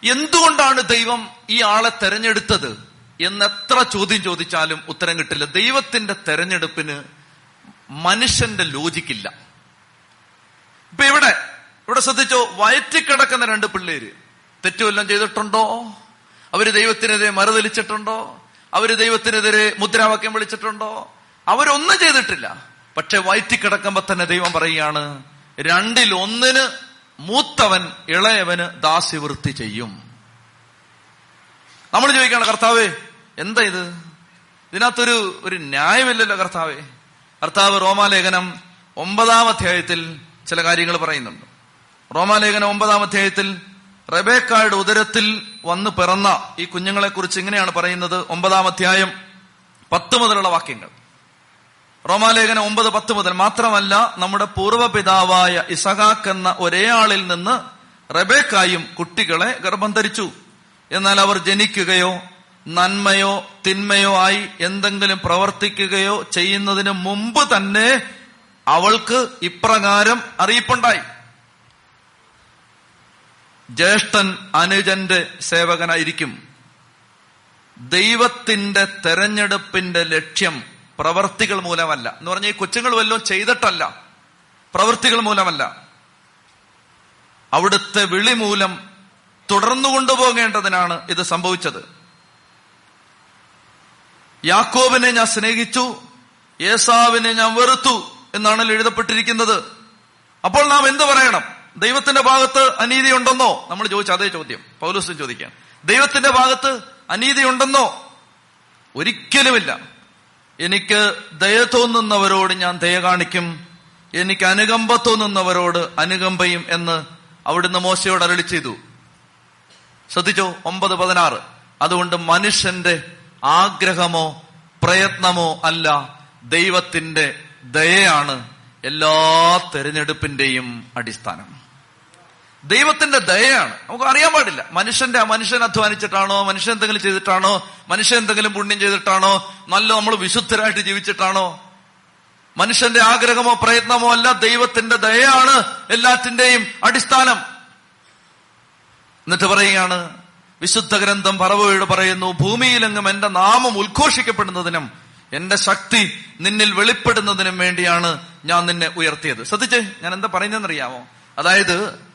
എന്തുകൊണ്ടാണ് ദൈവം ഈ ആളെ തെരഞ്ഞെടുത്തത്? എന്നെത്ര ചോദ്യം ചോദിച്ചാലും ഉത്തരം കിട്ടില്ല. ദൈവത്തിന്റെ തെരഞ്ഞെടുപ്പിന് മനുഷ്യന്റെ ലോജിക്കില്ല. ഇപ്പൊ ഇവിടെ ഇവിടെ ശ്രദ്ധിച്ചോ? വയറ്റിക്കിടക്കുന്ന രണ്ട് പിള്ളേര്. തെറ്റുവല്ലം ചെയ്തിട്ടുണ്ടോ? അവർ ദൈവത്തിനെതിരെ മറുതലിച്ചിട്ടുണ്ടോ അവർ ദൈവത്തിനെതിരെ മുദ്രാവാക്യം വിളിച്ചിട്ടുണ്ടോ? അവരൊന്നും ചെയ്തിട്ടില്ല. പക്ഷെ വയറ്റിക്കിടക്കുമ്പോ തന്നെ ദൈവം പറയുകയാണ് രണ്ടിൽ ഒന്നിന് മൂത്തവൻ ഇളയവന് ദാസ്യവൃത്തി ചെയ്യും. നമ്മൾ ചോദിക്കണം കർത്താവ് എന്താ ഇത്? ഇതിനകത്തൊരു ഒരു ന്യായമില്ലല്ലോ കർത്താവേ. കർത്താവ് റോമാലേഖനം ഒമ്പതാം അധ്യായത്തിൽ ചില കാര്യങ്ങൾ പറയുന്നുണ്ട്. റോമാലേഖനം ഒമ്പതാം അധ്യായത്തിൽ റബേക്കായുടെ ഉദരത്തിൽ വന്ന് പിറന്ന ഈ കുഞ്ഞുങ്ങളെ കുറിച്ച് ഇങ്ങനെയാണ് പറയുന്നത് ഒമ്പതാം അധ്യായം പത്ത് മുതലുള്ള വാക്യങ്ങൾ. റോമാലേഖനം ഒമ്പത് പത്ത് മുതൽ മാത്രമല്ല നമ്മുടെ പൂർവപിതാവായ ഇസഹാക്ക് എന്ന ഒരേ ആളിൽ നിന്ന് റബേക്കായും കുട്ടികളെ ഗർഭം ധരിച്ചു. എന്നാൽ അവർ ജനിക്കുകയോ നന്മയോ തിന്മയോ ആയി എന്തെങ്കിലും പ്രവർത്തിക്കുകയോ ചെയ്യുന്നതിന് മുമ്പ് തന്നെ അവൾക്ക് ഇപ്രകാരം അറിയിപ്പുണ്ടായി. ജ്യേഷ്ഠൻ അനുജന്റെ സേവകനായിരിക്കും. ദൈവത്തിന്റെ തെരഞ്ഞെടുപ്പിന്റെ ലക്ഷ്യം പ്രവർത്തികൾ മൂലമല്ല. എന്ന് പറഞ്ഞാൽ ഈ കൊച്ചുങ്ങൾ വല്ലതും ചെയ്തിട്ടല്ല. പ്രവൃത്തികൾ മൂലമല്ല. അവിടുത്തെ വിളി മൂലം തുടർന്നു കൊണ്ടുപോകേണ്ടതിനാണ് ഇത് സംഭവിച്ചത്. യാക്കോബിനെ ഞാൻ സ്നേഹിച്ചു ഏസാവിനെ ഞാൻ വെറുത്തു എന്നാണ് എഴുതപ്പെട്ടിരിക്കുന്നത്. അപ്പോൾ നാം എന്ത് പറയണം? ദൈവത്തിന്റെ ഭാഗത്ത് അനീതി ഉണ്ടെന്നോ നമ്മൾ ചോദിച്ച അതേ ചോദ്യം. പൗലൂസും ചോദിക്കാം. ദൈവത്തിന്റെ ഭാഗത്ത് അനീതി ഉണ്ടെന്നോ ഒരിക്കലുമില്ല. എനിക്ക് ദയ തോന്നുന്നവരോട് ഞാൻ ദയ കാണിക്കും. എനിക്ക് അനുകമ്പ തോന്നുന്നവരോട് അനുകമ്പയും എന്ന് അവിടുന്ന് മോശയോട് അരളി ചെയ്തു. ശ്രദ്ധിച്ചോ? ഒമ്പത് പതിനാറ്. അതുകൊണ്ട് മനുഷ്യന്റെ ആഗ്രഹമോ പ്രയത്നമോ അല്ല ദൈവത്തിന്റെ ദയയാണ് എല്ലാ തെരഞ്ഞെടുപ്പിന്റെയും അടിസ്ഥാനം. ദൈവത്തിന്റെ ദയയാണ്. നമുക്ക് അറിയാൻ പാടില്ല. മനുഷ്യന്റെ മനുഷ്യൻ അധ്വാനിച്ചിട്ടാണോ മനുഷ്യൻ എന്തെങ്കിലും ചെയ്തിട്ടാണോ മനുഷ്യൻ എന്തെങ്കിലും പുണ്യം ചെയ്തിട്ടാണോ നല്ല നമ്മൾ വിശുദ്ധരായിട്ട് ജീവിച്ചിട്ടാണോ? മനുഷ്യന്റെ ആഗ്രഹമോ പ്രയത്നമോ അല്ല ദൈവത്തിന്റെ ദയയാണ് എല്ലാത്തിന്റെയും അടിസ്ഥാനം. എന്നിട്ട് പറയുകയാണ് വിശുദ്ധ ഗ്രന്ഥം പറവയോട് പറയുന്നു ഭൂമിയിലെങ്ങും എന്റെ നാമം ഉദ്ഘോഷിക്കപ്പെടുന്നതിനും എന്റെ ശക്തി നിന്നിൽ വെളിപ്പെടുന്നതിനും വേണ്ടിയാണ് ഞാൻ നിന്നെ ഉയർത്തിയത്. ശ്രദ്ധിച്ചേ ഞാൻ എന്താ പറയുന്നതെന്നറിയാമോ? അതായത്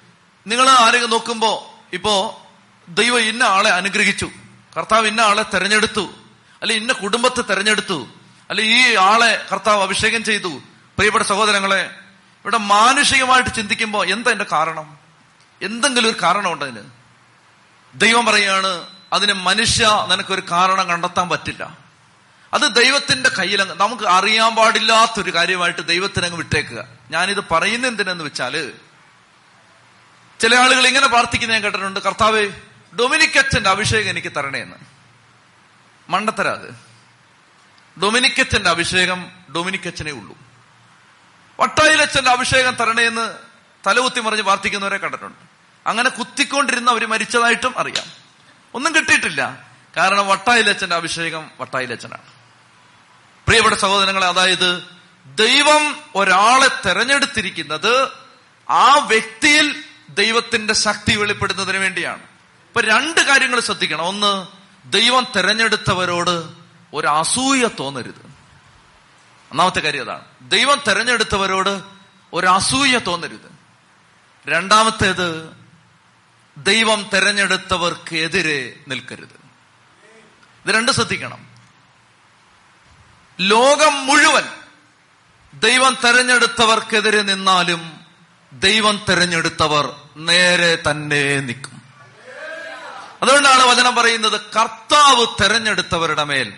നിങ്ങൾ ആരെങ്കിലും നോക്കുമ്പോ ഇപ്പോ ദൈവം ഇന്ന ആളെ അനുഗ്രഹിച്ചു. കർത്താവ് ഇന്ന ആളെ തെരഞ്ഞെടുത്തു. അല്ലെ ഇന്ന കുടുംബത്തെ തെരഞ്ഞെടുത്തു. അല്ലെ ഈ ആളെ കർത്താവ് അഭിഷേകം ചെയ്തു. പ്രിയപ്പെട്ട സഹോദരങ്ങളെ ഇവിടെ മാനുഷികമായിട്ട് ചിന്തിക്കുമ്പോൾ എന്താ എന്റെ കാരണം? എന്തെങ്കിലും ഒരു കാരണമുണ്ട് അതിന്? ദൈവം പറയാണ് അതിന് മനുഷ്യ നിനക്കൊരു കാരണം കണ്ടെത്താൻ പറ്റില്ല. അത് ദൈവത്തിന്റെ കയ്യിൽ നമുക്ക് അറിയാൻ പാടില്ലാത്തൊരു കാര്യമായിട്ട് ദൈവത്തിനങ്ങ് വിട്ടേക്കുക. ഞാനിത് പറയുന്ന എന്തിനെന്ന് വെച്ചാൽ ചില ആളുകൾ ഇങ്ങനെ പ്രാർത്ഥിക്കുന്ന ഞാൻ കേട്ടിട്ടുണ്ട് കർത്താവ് ഡൊമിനിക്കച്ചന്റെ അഭിഷേകം എനിക്ക് തരണേന്ന് മണ്ടത്തരാത്. ഡൊമിനിക്കച്ചന്റെ അഭിഷേകം ഡൊമിനിക്കച്ചനെ ഉള്ളൂ. വട്ടായിലച്ചന്റെ അഭിഷേകം തരണേന്ന് തലകുത്തി മറിഞ്ഞ് പ്രാർത്ഥിക്കുന്നവരെ കണ്ടിട്ടുണ്ട്. അങ്ങനെ കുത്തിക്കൊണ്ടിരുന്ന അവർ മരിച്ചതായിട്ടും അറിയാം. ഒന്നും കിട്ടിയിട്ടില്ല. കാരണം വട്ടായിലച്ചന്റെ അഭിഷേകം വട്ടായിലച്ചനാണ്. പ്രിയപ്പെട്ട സഹോദരങ്ങളെ അതായത് ദൈവം ഒരാളെ തെരഞ്ഞെടുത്തിരിക്കുന്നത് ആ വ്യക്തിയിൽ ദൈവത്തിന്റെ ശക്തി വെളിപ്പെടുന്നതിന് വേണ്ടിയാണ്. ഇപ്പൊ രണ്ട് കാര്യങ്ങൾ ശ്രദ്ധിക്കണം. ഒന്ന് ദൈവം തെരഞ്ഞെടുത്തവരോട് ഒരു അസൂയ തോന്നരുത്. ഒന്നാമത്തെ കാര്യം അതാണ്. ദൈവം തെരഞ്ഞെടുത്തവരോട് ഒരു അസൂയ തോന്നരുത്. രണ്ടാമത്തേത് ദൈവം തെരഞ്ഞെടുത്തവർക്കെതിരെ നിൽക്കരുത്. ഇത് രണ്ട് ശ്രദ്ധിക്കണം. ലോകം മുഴുവൻ ദൈവം തെരഞ്ഞെടുത്തവർക്കെതിരെ നിന്നാലും ദൈവം തിരഞ്ഞെടുത്തവർ നേരെ തന്നെ നിൽക്കും. അതുകൊണ്ടാണ് വചനം പറയുന്നത് കർത്താവ് തെരഞ്ഞെടുത്തവരുടെ മേൽ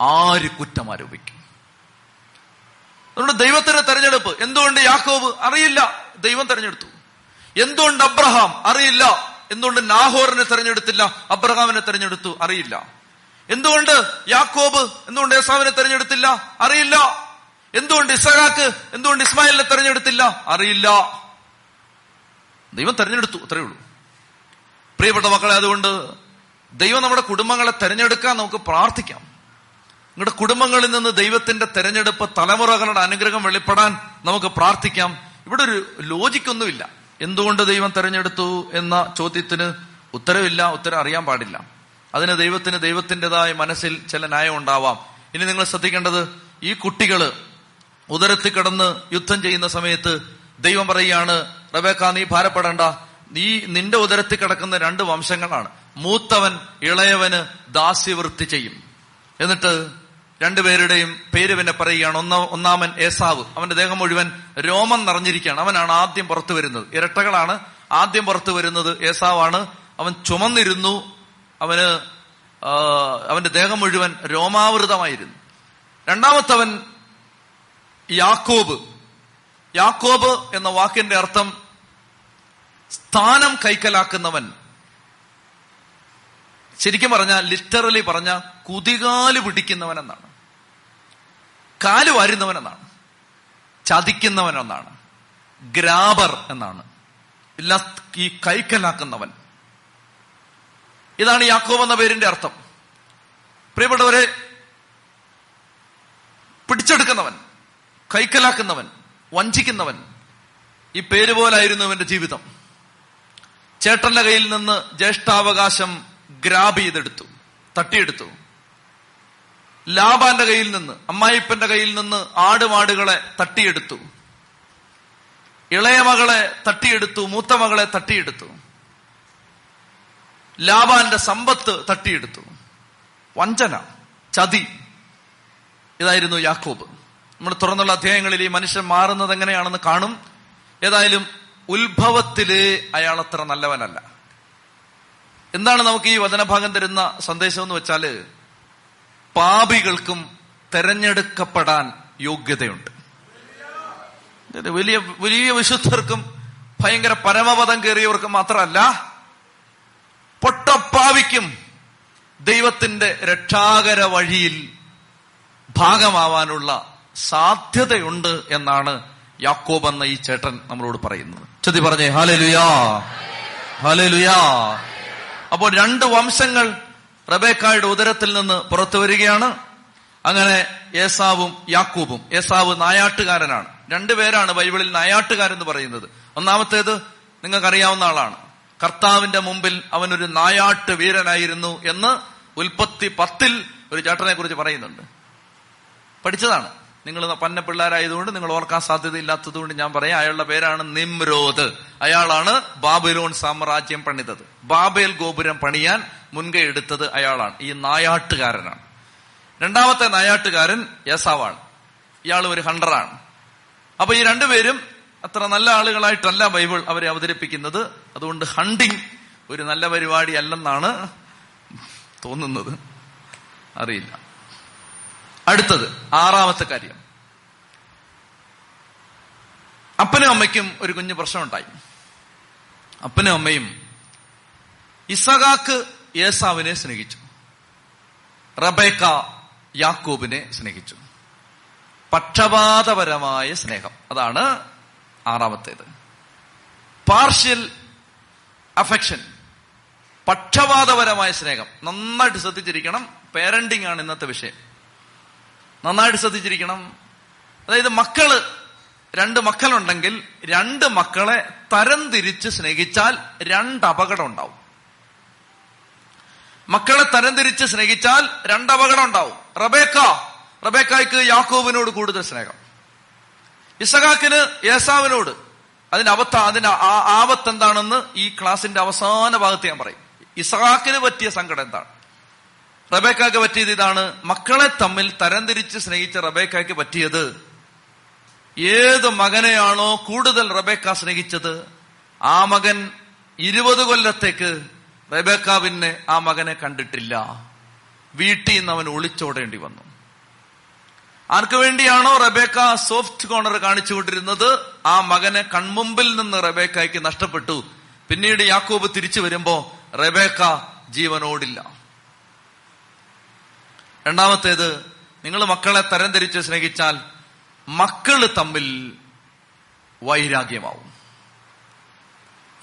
ആര് കുറ്റം ആരോപിക്കും? അതുകൊണ്ട് ദൈവത്തിന്റെ തെരഞ്ഞെടുപ്പ് എന്തുകൊണ്ട് യാക്കോബ് അറിയില്ല ദൈവം തെരഞ്ഞെടുത്തു. എന്തുകൊണ്ട് അബ്രഹാം അറിയില്ല എന്തുകൊണ്ട് നാഹോറിനെ തെരഞ്ഞെടുത്തില്ല അബ്രഹാമിനെ തെരഞ്ഞെടുത്തു അറിയില്ല. എന്തുകൊണ്ട് യാക്കോബ് എന്തുകൊണ്ട് ഏസാവിനെ തെരഞ്ഞെടുത്തില്ല അറിയില്ല. എന്തുകൊണ്ട് ഇസഹാക്ക് എന്തുകൊണ്ട് ഇസ്മായിലിനെ തെരഞ്ഞെടുത്തില്ല അറിയില്ല. ദൈവം തെരഞ്ഞെടുത്തു അത്രയേ ഉള്ളൂ. പ്രിയപ്പെട്ട മക്കളെ അതുകൊണ്ട് ദൈവം നമ്മുടെ കുടുംബങ്ങളെ തെരഞ്ഞെടുക്കാൻ നമുക്ക് പ്രാർത്ഥിക്കാം. നിങ്ങളുടെ കുടുംബങ്ങളിൽ നിന്ന് ദൈവത്തിന്റെ തെരഞ്ഞെടുപ്പ് തലമുറകളുടെ അനുഗ്രഹം വെളിപ്പെടാൻ നമുക്ക് പ്രാർത്ഥിക്കാം. ഇവിടെ ഒരു ലോജിക്കൊന്നുമില്ല. എന്തുകൊണ്ട് ദൈവം തെരഞ്ഞെടുത്തു എന്ന ചോദ്യത്തിന് ഉത്തരവില്ല ഉത്തരം അറിയാൻ പാടില്ല. അതിന് ദൈവത്തിന് ദൈവത്തിന്റെതായ മനസ്സിൽ ചില ന്യായം ഉണ്ടാവാം. ഇനി നിങ്ങൾ ശ്രദ്ധിക്കേണ്ടത് ഈ കുട്ടികൾ ഉദരത്തിൽ കിടന്ന് യുദ്ധം ചെയ്യുന്ന സമയത്ത് ദൈവം പറയുകയാണ് റബേക്ക നീ ഭാരപ്പെടേണ്ട. നീ നിന്റെ ഉദരത്തിൽ കിടക്കുന്ന രണ്ട് വംശങ്ങളാണ്. മൂത്തവൻ ഇളയവന് ദാസ്യവൃത്തി ചെയ്യും. എന്നിട്ട് രണ്ടുപേരുടെയും പേര് പിന്നെ പറയുകയാണ്. ഒന്ന ഒന്നാമൻ ഏസാവ്. അവന്റെ ദേഹം മുഴുവൻ രോമം നിറഞ്ഞിരിക്കുകയാണ്. അവനാണ് ആദ്യം പുറത്തു വരുന്നത്. ഇരട്ടകളാണ്. ആദ്യം പുറത്തു വരുന്നത് ഏസാവാണ്. അവൻ ചുമന്നിരുന്നു. അവന് അവന്റെ ദേഹം മുഴുവൻ രോമാവൃതമായിരുന്നു. രണ്ടാമത്തവൻ യാക്കോബ്. യാക്കോബ് എന്ന വാക്കിന്റെ അർത്ഥം സ്ഥാനം കൈക്കലാക്കുന്നവൻ. ശരിക്കും പറഞ്ഞാൽ ലിറ്ററലി പറഞ്ഞ കുതികാൽ പിടിക്കുന്നവൻ എന്നാണ് കാൽ വാരുന്നവൻ എന്നാണ് ഗ്രാബർ എന്നാണ്. ഈ കൈക്കലാക്കുന്നവൻ. ഇതാണ് യാക്കോബ് എന്ന പേരിന്റെ അർത്ഥം. പ്രിയപ്പെട്ടവരെ പിടിച്ചെടുക്കുന്നവൻ കൈക്കലാക്കുന്നവൻ വഞ്ചിക്കുന്നവൻ ഈ പേര് പോലായിരുന്നു അവന്റെ ജീവിതം. ചേട്ടന്റെ കയ്യിൽ നിന്ന് ജ്യേഷ്ഠാവകാശം ഗ്രാബ് ചെയ്തെടുത്തു തട്ടിയെടുത്തു. ലാബാന്റെ കയ്യിൽ നിന്ന് അമ്മായിപ്പന്റെ കയ്യിൽ നിന്ന് ആടുമാടുകളെ തട്ടിയെടുത്തു. ഇളയ മകളെ തട്ടിയെടുത്തു മൂത്ത മകളെ തട്ടിയെടുത്തു. ലാബാന്റെ സമ്പത്ത് തട്ടിയെടുത്തു. വഞ്ചന ചതി. ഇതായിരുന്നു യാക്കോബ്. നമ്മൾ തുറന്നുള്ള അധ്യായങ്ങളിൽ ഈ മനുഷ്യൻ മാറുന്നത് എങ്ങനെയാണെന്ന് കാണും. ഏതായാലും ഉത്ഭവത്തിൽ അയാൾ അത്ര നല്ലവനല്ല. എന്താണ് നമുക്ക് ഈ വചനഭാഗം തരുന്ന സന്ദേശം എന്ന് വെച്ചാൽ പാപികൾക്കും തെരഞ്ഞെടുക്കപ്പെടാൻ യോഗ്യതയുണ്ട്. വലിയ വലിയ വിശുദ്ധർക്കും ഭയങ്കര പരമപദം കയറിയവർക്കും മാത്രമല്ല പൊട്ടപ്പാവിക്കും ദൈവത്തിന്റെ രക്ഷാകര വഴിയിൽ ഭാഗമാവാനുള്ള സാധ്യതയുണ്ട് എന്നാണ് യാക്കോബ് എന്ന ഈ ചേട്ടൻ നമ്മളോട് പറയുന്നത്. ചതി പറഞ്ഞേ ഹലലുയാ ഹലലുയാ. അപ്പോൾ രണ്ട് വംശങ്ങൾ റബേക്കായുടെ ഉദരത്തിൽ നിന്ന് പുറത്തു വരികയാണ്. അങ്ങനെ ഏസാവും യാക്കൂബും ഏസാവ് നായാട്ടുകാരനാണ്. രണ്ടുപേരാണ് ബൈബിളിൽ നായാട്ടുകാരെന്ന് പറയുന്നത്. ഒന്നാമത്തേത് നിങ്ങൾക്കറിയാവുന്ന ആളാണ്. കർത്താവിന്റെ മുമ്പിൽ അവനൊരു നായാട്ട് വീരനായിരുന്നു എന്ന് ഉൽപ്പത്തി പത്തിൽ ഒരു ചേട്ടനെ കുറിച്ച് പറയുന്നുണ്ട്. പഠിച്ചതാണ്. നിങ്ങൾ പന്ന പിള്ളേരായതുകൊണ്ട് നിങ്ങൾ ഓർക്കാൻ സാധ്യതയില്ലാത്തതുകൊണ്ട് ഞാൻ പറയാം. അയാളുടെ പേരാണ് നിമ്രോദ്. അയാളാണ് ബാബിലോൺ സാമ്രാജ്യം പണിതത്. ബാബേൽ ഗോപുരം പണിയാൻ മുൻകൈ എടുത്തത് അയാളാണ്. ഈ നായാട്ടുകാരനാണ്. രണ്ടാമത്തെ നായാട്ടുകാരൻ യസാവാണ് ഇയാൾ ഒരു ഹണ്ടറാണ്. അപ്പൊ ഈ രണ്ടുപേരും അത്ര നല്ല ആളുകളായിട്ടല്ല ബൈബിൾ അവരെ അവതരിപ്പിക്കുന്നത്. അതുകൊണ്ട് ഹണ്ടിങ് ഒരു നല്ല പരിപാടി അല്ലെന്നാണ് തോന്നുന്നത്. അറിയില്ല. അടുത്തത് ആറാമത്തെ കാര്യം. അപ്പനും അമ്മയ്ക്കും ഒരു കുഞ്ഞു പ്രശ്നമുണ്ടായി. അപ്പനും അമ്മയും ഇസഹാക്ക് യേസാവിനെ സ്നേഹിച്ചു. റബേക്ക യാക്കൂബിനെ സ്നേഹിച്ചു. പക്ഷപാതപരമായ സ്നേഹം. അതാണ് ആറാമത്തേത്. പാർഷ്യൽ അഫെക്ഷൻ പക്ഷപാതപരമായ സ്നേഹം. നന്നായിട്ട് ശ്രദ്ധിച്ചിരിക്കണം. പേരന്റിംഗ് ആണ് ഇന്നത്തെ വിഷയം. നന്നായിട്ട് ശ്രദ്ധിച്ചിരിക്കണം. അതായത് മക്കൾ രണ്ട് മക്കളുണ്ടെങ്കിൽ രണ്ട് മക്കളെ തരംതിരിച്ച് സ്നേഹിച്ചാൽ രണ്ട് അപകടം ഉണ്ടാവും മക്കളെ തരംതിരിച്ച് സ്നേഹിച്ചാൽ രണ്ട് അപകടം ഉണ്ടാവും റബേക്ക റബേക്കായ്ക്ക് യാക്കോബിനോട് കൂടുതൽ സ്നേഹം. ഇസഹാക്കിന് യേസാവിനോട് അതിന്റെ അവത്ത അതിന്റെ ആപത്ത് എന്താണെന്ന് ഈ ക്ലാസിന്റെ അവസാന ഭാഗത്ത് ഞാൻ പറയും. ഇസഹാക്കിന് പറ്റിയ സങ്കടം എന്താണ്? റബേക്കാക്ക് പറ്റിയത് ഇതാണ്. മക്കളെ തമ്മിൽ തരംതിരിച്ച് സ്നേഹിച്ച റബേക്കാക്ക് പറ്റിയത്. ഏത് മകനെയാണോ കൂടുതൽ റബേക്ക സ്നേഹിച്ചത്? ആ മകൻ ഇരുപത് കൊല്ലത്തേക്ക് റബേക്ക പിന്നെ ആ മകനെ കണ്ടിട്ടില്ല. വീട്ടിൽ നിന്ന് അവൻ ഒളിച്ചോടേണ്ടി വന്നു. ആർക്കു വേണ്ടിയാണോ റബേക്ക സോഫ്റ്റ് കോർണർ കാണിച്ചുകൊണ്ടിരുന്നത് ആ മകനെ കൺമുമ്പിൽ നിന്ന് റബേക്കായ്ക്ക് നഷ്ടപ്പെട്ടു. പിന്നീട് യാക്കോബ് തിരിച്ചു വരുമ്പോ റബേക്ക ജീവനോടില്ല. രണ്ടാമത്തേത് നിങ്ങൾ മക്കളെ തരംതിരിച്ച് സ്നേഹിച്ചാൽ മക്കൾ തമ്മിൽ വൈരാഗ്യമാവും.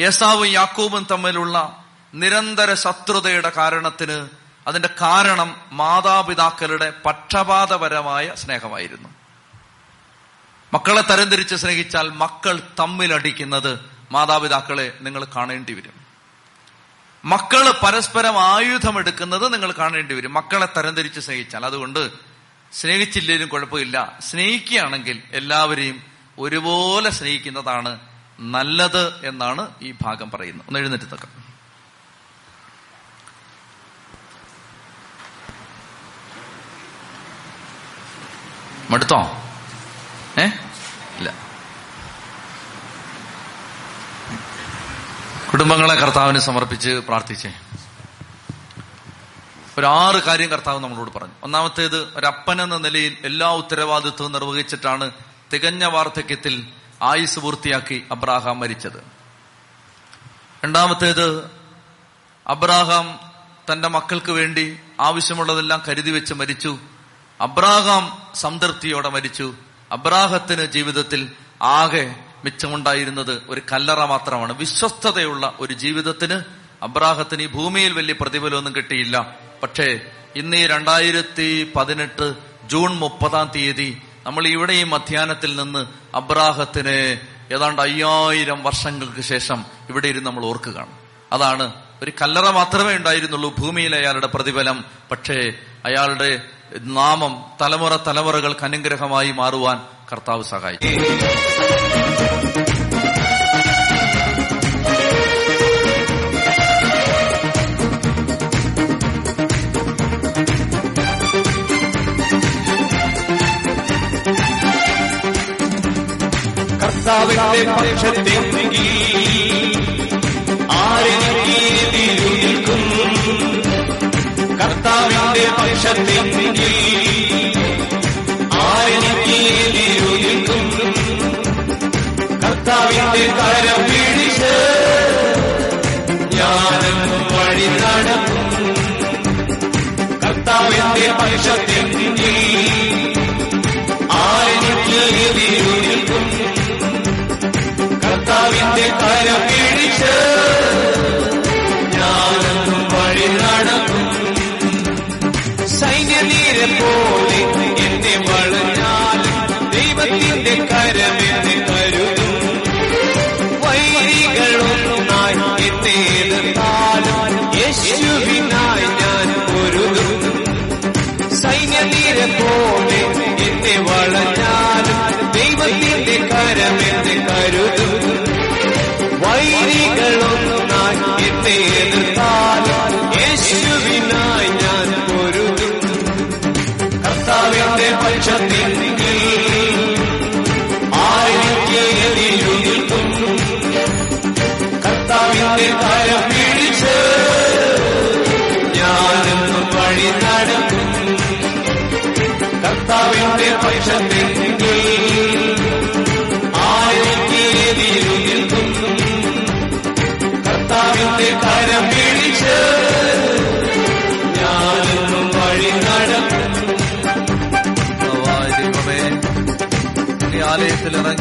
യേസാവും യാക്കൂബും തമ്മിലുള്ള നിരന്തര ശത്രുതയുടെ കാരണത്തിന് അതിന്റെ കാരണം മാതാപിതാക്കളുടെ പക്ഷപാതപരമായ സ്നേഹമായിരുന്നു. മക്കളെ തരംതിരിച്ച് സ്നേഹിച്ചാൽ മക്കൾ തമ്മിലടിക്കുന്നത് മാതാപിതാക്കളെ നിങ്ങൾ കാണേണ്ടി വരും. മക്കൾ പരസ്പരം ആയുധമെടുക്കുന്നത് നിങ്ങൾ കാണേണ്ടി വരും. മക്കളെ തരംതിരിച്ച് സ്നേഹിച്ചാൽ. അതുകൊണ്ട് സ്നേഹിച്ചില്ലേലും കുഴപ്പമില്ല. സ്നേഹിക്കുകയാണെങ്കിൽ എല്ലാവരെയും ഒരുപോലെ സ്നേഹിക്കുന്നതാണ് നല്ലത് എന്നാണ് ഈ ഭാഗം പറയുന്നത്. ഒന്ന് എഴുന്നേറ്റ് തക്കം മടുത്തോ? ഏ? കുടുംബങ്ങളെ കർത്താവിന് സമർപ്പിച്ച് പ്രാർത്ഥിച്ചേ. ഒരു ആറ് കാര്യം കർത്താവ് നമ്മളോട് പറഞ്ഞു. ഒന്നാമത്തേത് ഒരപ്പൻ എന്ന നിലയിൽ എല്ലാ ഉത്തരവാദിത്വവും നിർവഹിച്ചിട്ടാണ് തികഞ്ഞ വാർദ്ധക്യത്തിൽ ആയുസ് പൂർത്തിയാക്കി അബ്രാഹാം മരിച്ചത്. രണ്ടാമത്തേത് അബ്രാഹാം തന്റെ മക്കൾക്ക് വേണ്ടി ആവശ്യമുള്ളതെല്ലാം കരുതി വെച്ച് മരിച്ചു. അബ്രാഹാം സംതൃപ്തിയോടെ മരിച്ചു. അബ്രാഹത്തിന് ജീവിതത്തിൽ ആകെ മിച്ചമുണ്ടായിരുന്നത് ഒരു കല്ലറ മാത്രമാണ്. വിശ്വസ്തതയുള്ള ഒരു ജീവിതത്തിന് അബ്രാഹത്തിന് ഈ ഭൂമിയിൽ വലിയ പ്രതിഫലമൊന്നും കിട്ടിയില്ല. പക്ഷേ ഇന്ന് ഈ രണ്ടായിരത്തി പതിനെട്ട് ജൂൺ മുപ്പതാം തീയതി നമ്മൾ ഇവിടെ ഈ മധ്യാനത്തിൽ നിന്ന് അബ്രാഹത്തിന് ഏതാണ്ട് അയ്യായിരം വർഷങ്ങൾക്ക് ശേഷം ഇവിടെ ഇരുന്ന് നമ്മൾ ഓർക്കുകയാണ് അതാണ് ഒരു കല്ലറ മാത്രമേ ഉണ്ടായിരുന്നുള്ളൂ ഭൂമിയിൽ അയാളുടെ പ്രതിഫലം. പക്ഷേ അയാളുടെ നാമം തലമുറ തലമുറകൾക്ക് അനുഗ്രഹമായി മാറുവാൻ കർത്താവ് സഹായിച്ചു കർത്താവിന്റെ പക്ഷത്തെങ്കിൽ ആരെനിക്ക് എതിരു നിൽക്കും കർത്താവിന്റെ പക്ഷത്തെങ്കിൽ ആരെനിക്ക് എതിരു നിൽക്കും കർത്താവിന്റെ കരം പിടിച്ച് ഞാനും വഴി നടക്കും. കർത്താവിന്റെ പക്ഷത്തെങ്കിൽ കർത്താവിന്റെ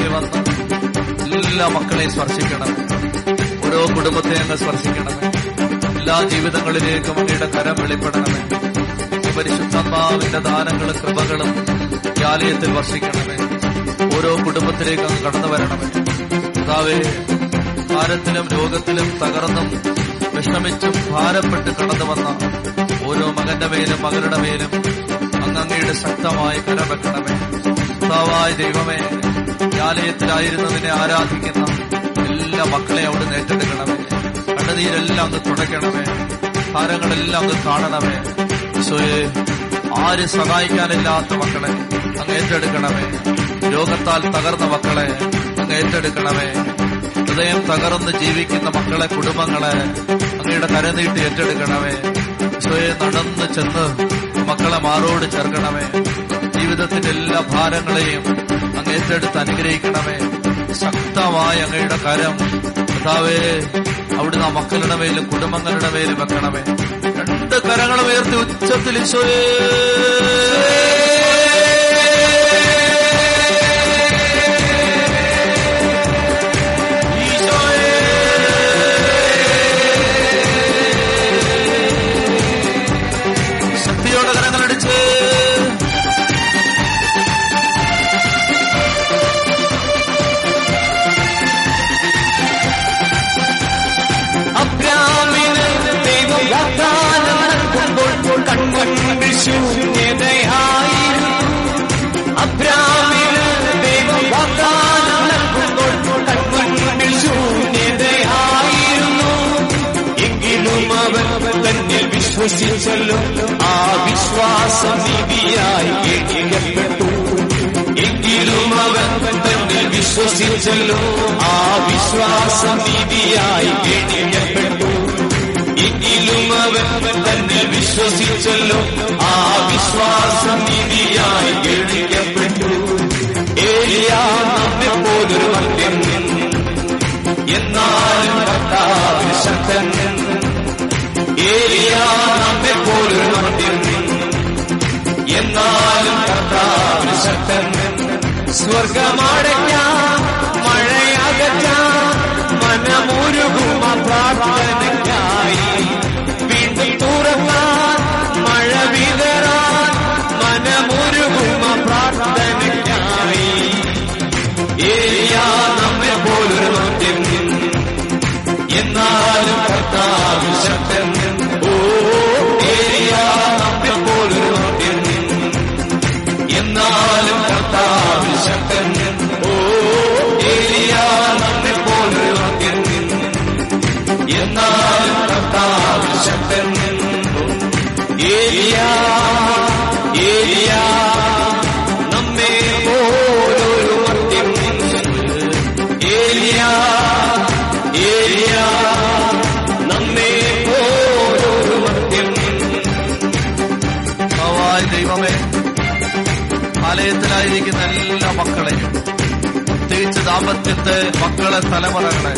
ആലയത്തിൽ വന്ന് എല്ലാ മക്കളെയും സ്പർശിക്കണം. ഓരോ കുടുംബത്തെ അങ്ങ് സ്പർശിക്കണം. എല്ലാ ജീവിതങ്ങളിലേക്കും അങ്ങയുടെ കരം വെളിപ്പെടണമേ പരിശുദ്ധാത്മാവിന്റെ ദാനങ്ങളും കൃപകളും ഈ ആലയത്തിൽ വർഷിക്കണമേ. ഓരോ കുടുംബത്തിലേക്ക് അങ്ങ് കടന്നു വരണമേ. കർത്താവേ ഭാരത്തിലും രോഗത്തിലും തകർന്നും വിഷമിച്ചും ഭാരപ്പെട്ട് കടന്നു വന്ന ഓരോ മകന്റെ മേലും മകളുടെ മേലും അങ്ങ് അങ്ങയുടെ ശക്തമായി കരം വെക്കണമേ. ദൈവമേ ഈ ആലയത്തിലായിരുന്നതിനെ ആരാധിക്കുന്ന എല്ലാ മക്കളെ അവിടെ ഏറ്റെടുക്കണമേ. കണ്ണുനീരെല്ലാം അങ്ങ് തുടയ്ക്കണമേ. താരങ്ങളെല്ലാം അങ്ങ് കാണണമേ. ഈശോയെ ആര് സഹായിക്കാനില്ലാത്ത മക്കളെ അങ്ങ് ഏറ്റെടുക്കണമേ. രോഗത്താൽ തകർന്ന മക്കളെ അങ്ങ് ഏറ്റെടുക്കണമേ. ഹൃദയം തകർന്ന് ജീവിക്കുന്ന മക്കളെ കുടുംബങ്ങളെ അങ്ങയുടെ കരനീട്ടി ഏറ്റെടുക്കണമേ. ഈശോയെ നടന്ന് ചെന്ന് മക്കളെ മാറോട് ചേർക്കണമേ. ജീവിതത്തിന്റെ എല്ലാ ഭാരങ്ങളെയും ഏറ്റെടുത്ത് അനുഗ്രഹിക്കണമേ. ശക്തമായ അങ്ങയുടെ കരം കർത്താവേ അവിടുന്ന് ആ മക്കളുടെ മേലും കുടുംബങ്ങളുടെ മേലും വെക്കണമേ. രണ്ട് കരങ്ങളും ഉയർത്തി ഉച്ചത്തിൽ ഈശോയേ. കൺമുൻപിൽ ശൂന്യതയായിരുന്നു അബ്രാമിന് ദൈവം വാഗ്ദാനം നൽകുമ്പോൾ കൺമുൻപിൽ ശൂന്യതയായിരുന്നു എങ്കിലും അവൻ തന്നിൽ വിശ്വസിച്ചല്ലോ. ആ വിശ്വാസം നീതിയായി എഴുതപ്പെട്ടു എങ്കിലും അവൻ തന്നെ വിശ്വസിച്ചല്ലോ ആ വിശ്വാസം നീതിയായി എഴുതപ്പെട്ടു എങ്കിലും അവൻ തന്നിൽ വിശ്വസിച്ചല്ലോ. ആ വിശ്വാസം നീതിയായി എഴുതപ്പെട്ടു. ഏലിയാ മദ്യം എന്നാലും ശക്തൻ ഏലിയാ പോലൊരു മദ്യം എന്നാലും കർത്താവ് ശക്തൻ സ്വർഗമടയ്ക്കാം മഴയകറ്റാം. ദാമ്പത്യത്തെ മക്കളെ തലമുറകളെ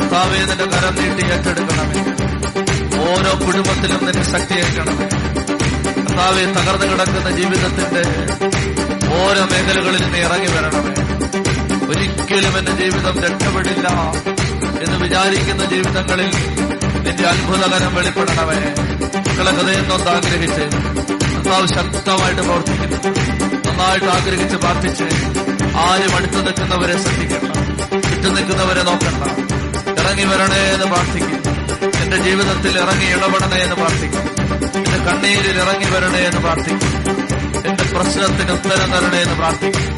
കർത്താവേ നിന്റെ കരം നീട്ടി ഏറ്റെടുക്കണമേ ഓരോ കുടുംബത്തിലും നിന്റെ ശക്തി അയക്കണമേ കർത്താവെ തകർന്നു കിടക്കുന്ന ജീവിതത്തിന്റെ ഓരോ മേഖലകളിൽ നീ ഇറങ്ങി വരണമേ ഒരിക്കലും എന്റെ ജീവിതം രക്ഷപ്പെടില്ല എന്ന് വിചാരിക്കുന്ന ജീവിതങ്ങളിൽ നിന്റെ അത്ഭുതകരം വെളിപ്പെടണമേ. മക്കളെ ഹൃദയം നൊന്ന് ആഗ്രഹിച്ച് കർത്താവ് ശക്തമായിട്ട് പ്രവർത്തിക്കുന്നു. നന്നായിട്ട് ആഗ്രഹിച്ച് പ്രാർത്ഥിച്ച് ആരും അടുത്തു നിൽക്കുന്നവരെ ശ്രദ്ധിക്കണം ചുറ്റും നിൽക്കുന്നവരെ നോക്കണ്ട. ഇറങ്ങി വരണേ എന്ന് പ്രാർത്ഥിക്കും. എന്റെ ജീവിതത്തിൽ ഇറങ്ങി ഇടപെടണേ എന്ന് പ്രാർത്ഥിക്കും. എന്റെ കണ്ണീരിൽ ഇറങ്ങി വരണേ എന്ന് പ്രാർത്ഥിക്കും. എന്റെ പ്രശ്നത്തിന് ഉത്തരം തരണേ എന്ന് പ്രാർത്ഥിക്കും.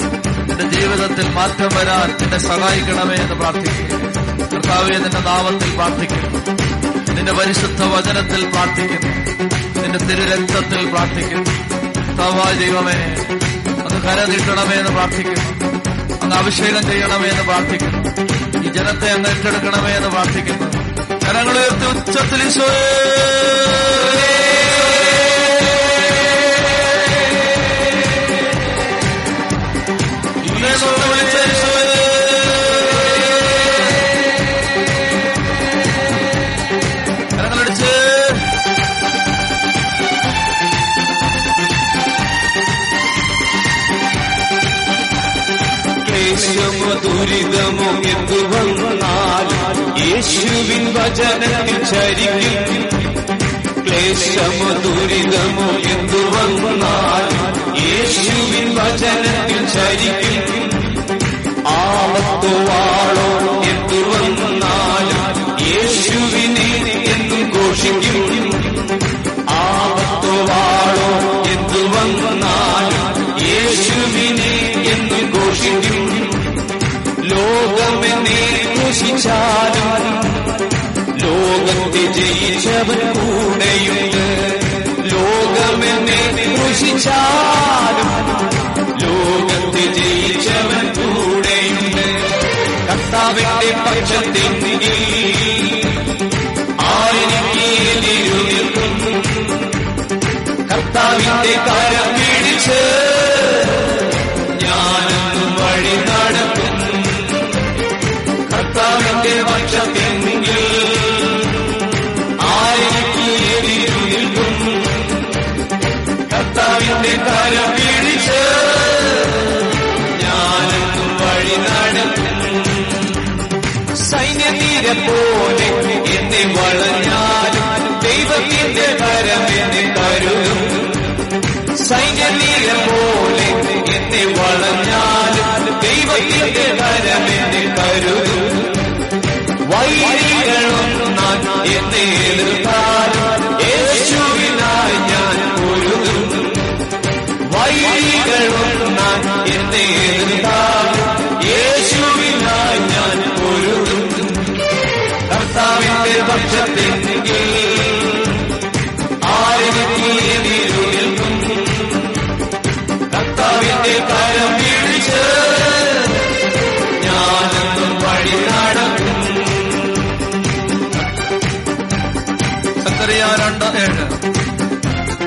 എന്റെ ജീവിതത്തിൽ മാറ്റം വരാൻ എന്നെ സഹായിക്കണമേ എന്ന് പ്രാർത്ഥിക്കും. കർത്താവെ നിന്റെ നാമത്തിൽ പ്രാർത്ഥിക്കുന്നു നിന്റെ പരിശുദ്ധ വചനത്തിൽ പ്രാർത്ഥിക്കുന്നു നിന്റെ തിരുരക്തത്തിൽ പ്രാർത്ഥിക്കുന്നു കർത്താവായ ദൈവമേ അത് കരതിട്ടണമേ എന്ന് പ്രാർത്ഥിക്കുന്നു അങ്ങ് അഭിഷേകം ചെയ്യണമേ എന്ന് പ്രാർത്ഥിക്കുന്നു. ഈ ജനത്തെ അങ്ങ് ഏറ്റെടുക്കണമേ എന്ന് പ്രാർത്ഥിക്കുന്നു കരങ്ങളുയർത്തി ഉച്ചത്തിൽ ഈശോയേ ഈശോയെ വിളിച്ച ദുരിതമോ എന്തു വന്നാലും യേശുവിൻ വചനത്തിൽ ചരിക്കും ക്ലേശമോ ദുരിതമോ എന്തു വന്നാൽ യേശുവിൻ വചനത്തിൽ ചരിക്കും ആപത്തോ വാളോ എന്തു വന്നാലും യേശുവിനെ എന്നും ഘോഷിക്കും. ആപത്തോ വാളോ എന്തു വന്നാലും യേശുവിനെ എന്നും ഘോഷിക്കും. ഘോഷിച്ചാലും ലോകത്തെ ജയിച്ചവൻ കൂടെയുണ്ട്. ലോകമെന്നെ ഘോഷിച്ചാലും ലോകത്തെ ജയിച്ചവൻ കൂടെയുണ്ട്. കർത്താവിന്റെ പക്ഷത്തെ ആരെനിക്ക് കർത്താവിന്റെ കാര്യം കർത്താവിന്റെ കാര്യം പിടിച്ച് വഴി നടക്കും സൈന്യനീര പോലെ വളഞ്ഞാലും ദൈവത്തിന്റെ കരം കരുതും. സൈന്യനീര പോലെ വളഞ്ഞാലും ദൈവത്തിന്റെ കരം കരുതും. വൈരികളൊന്നും എന്നെ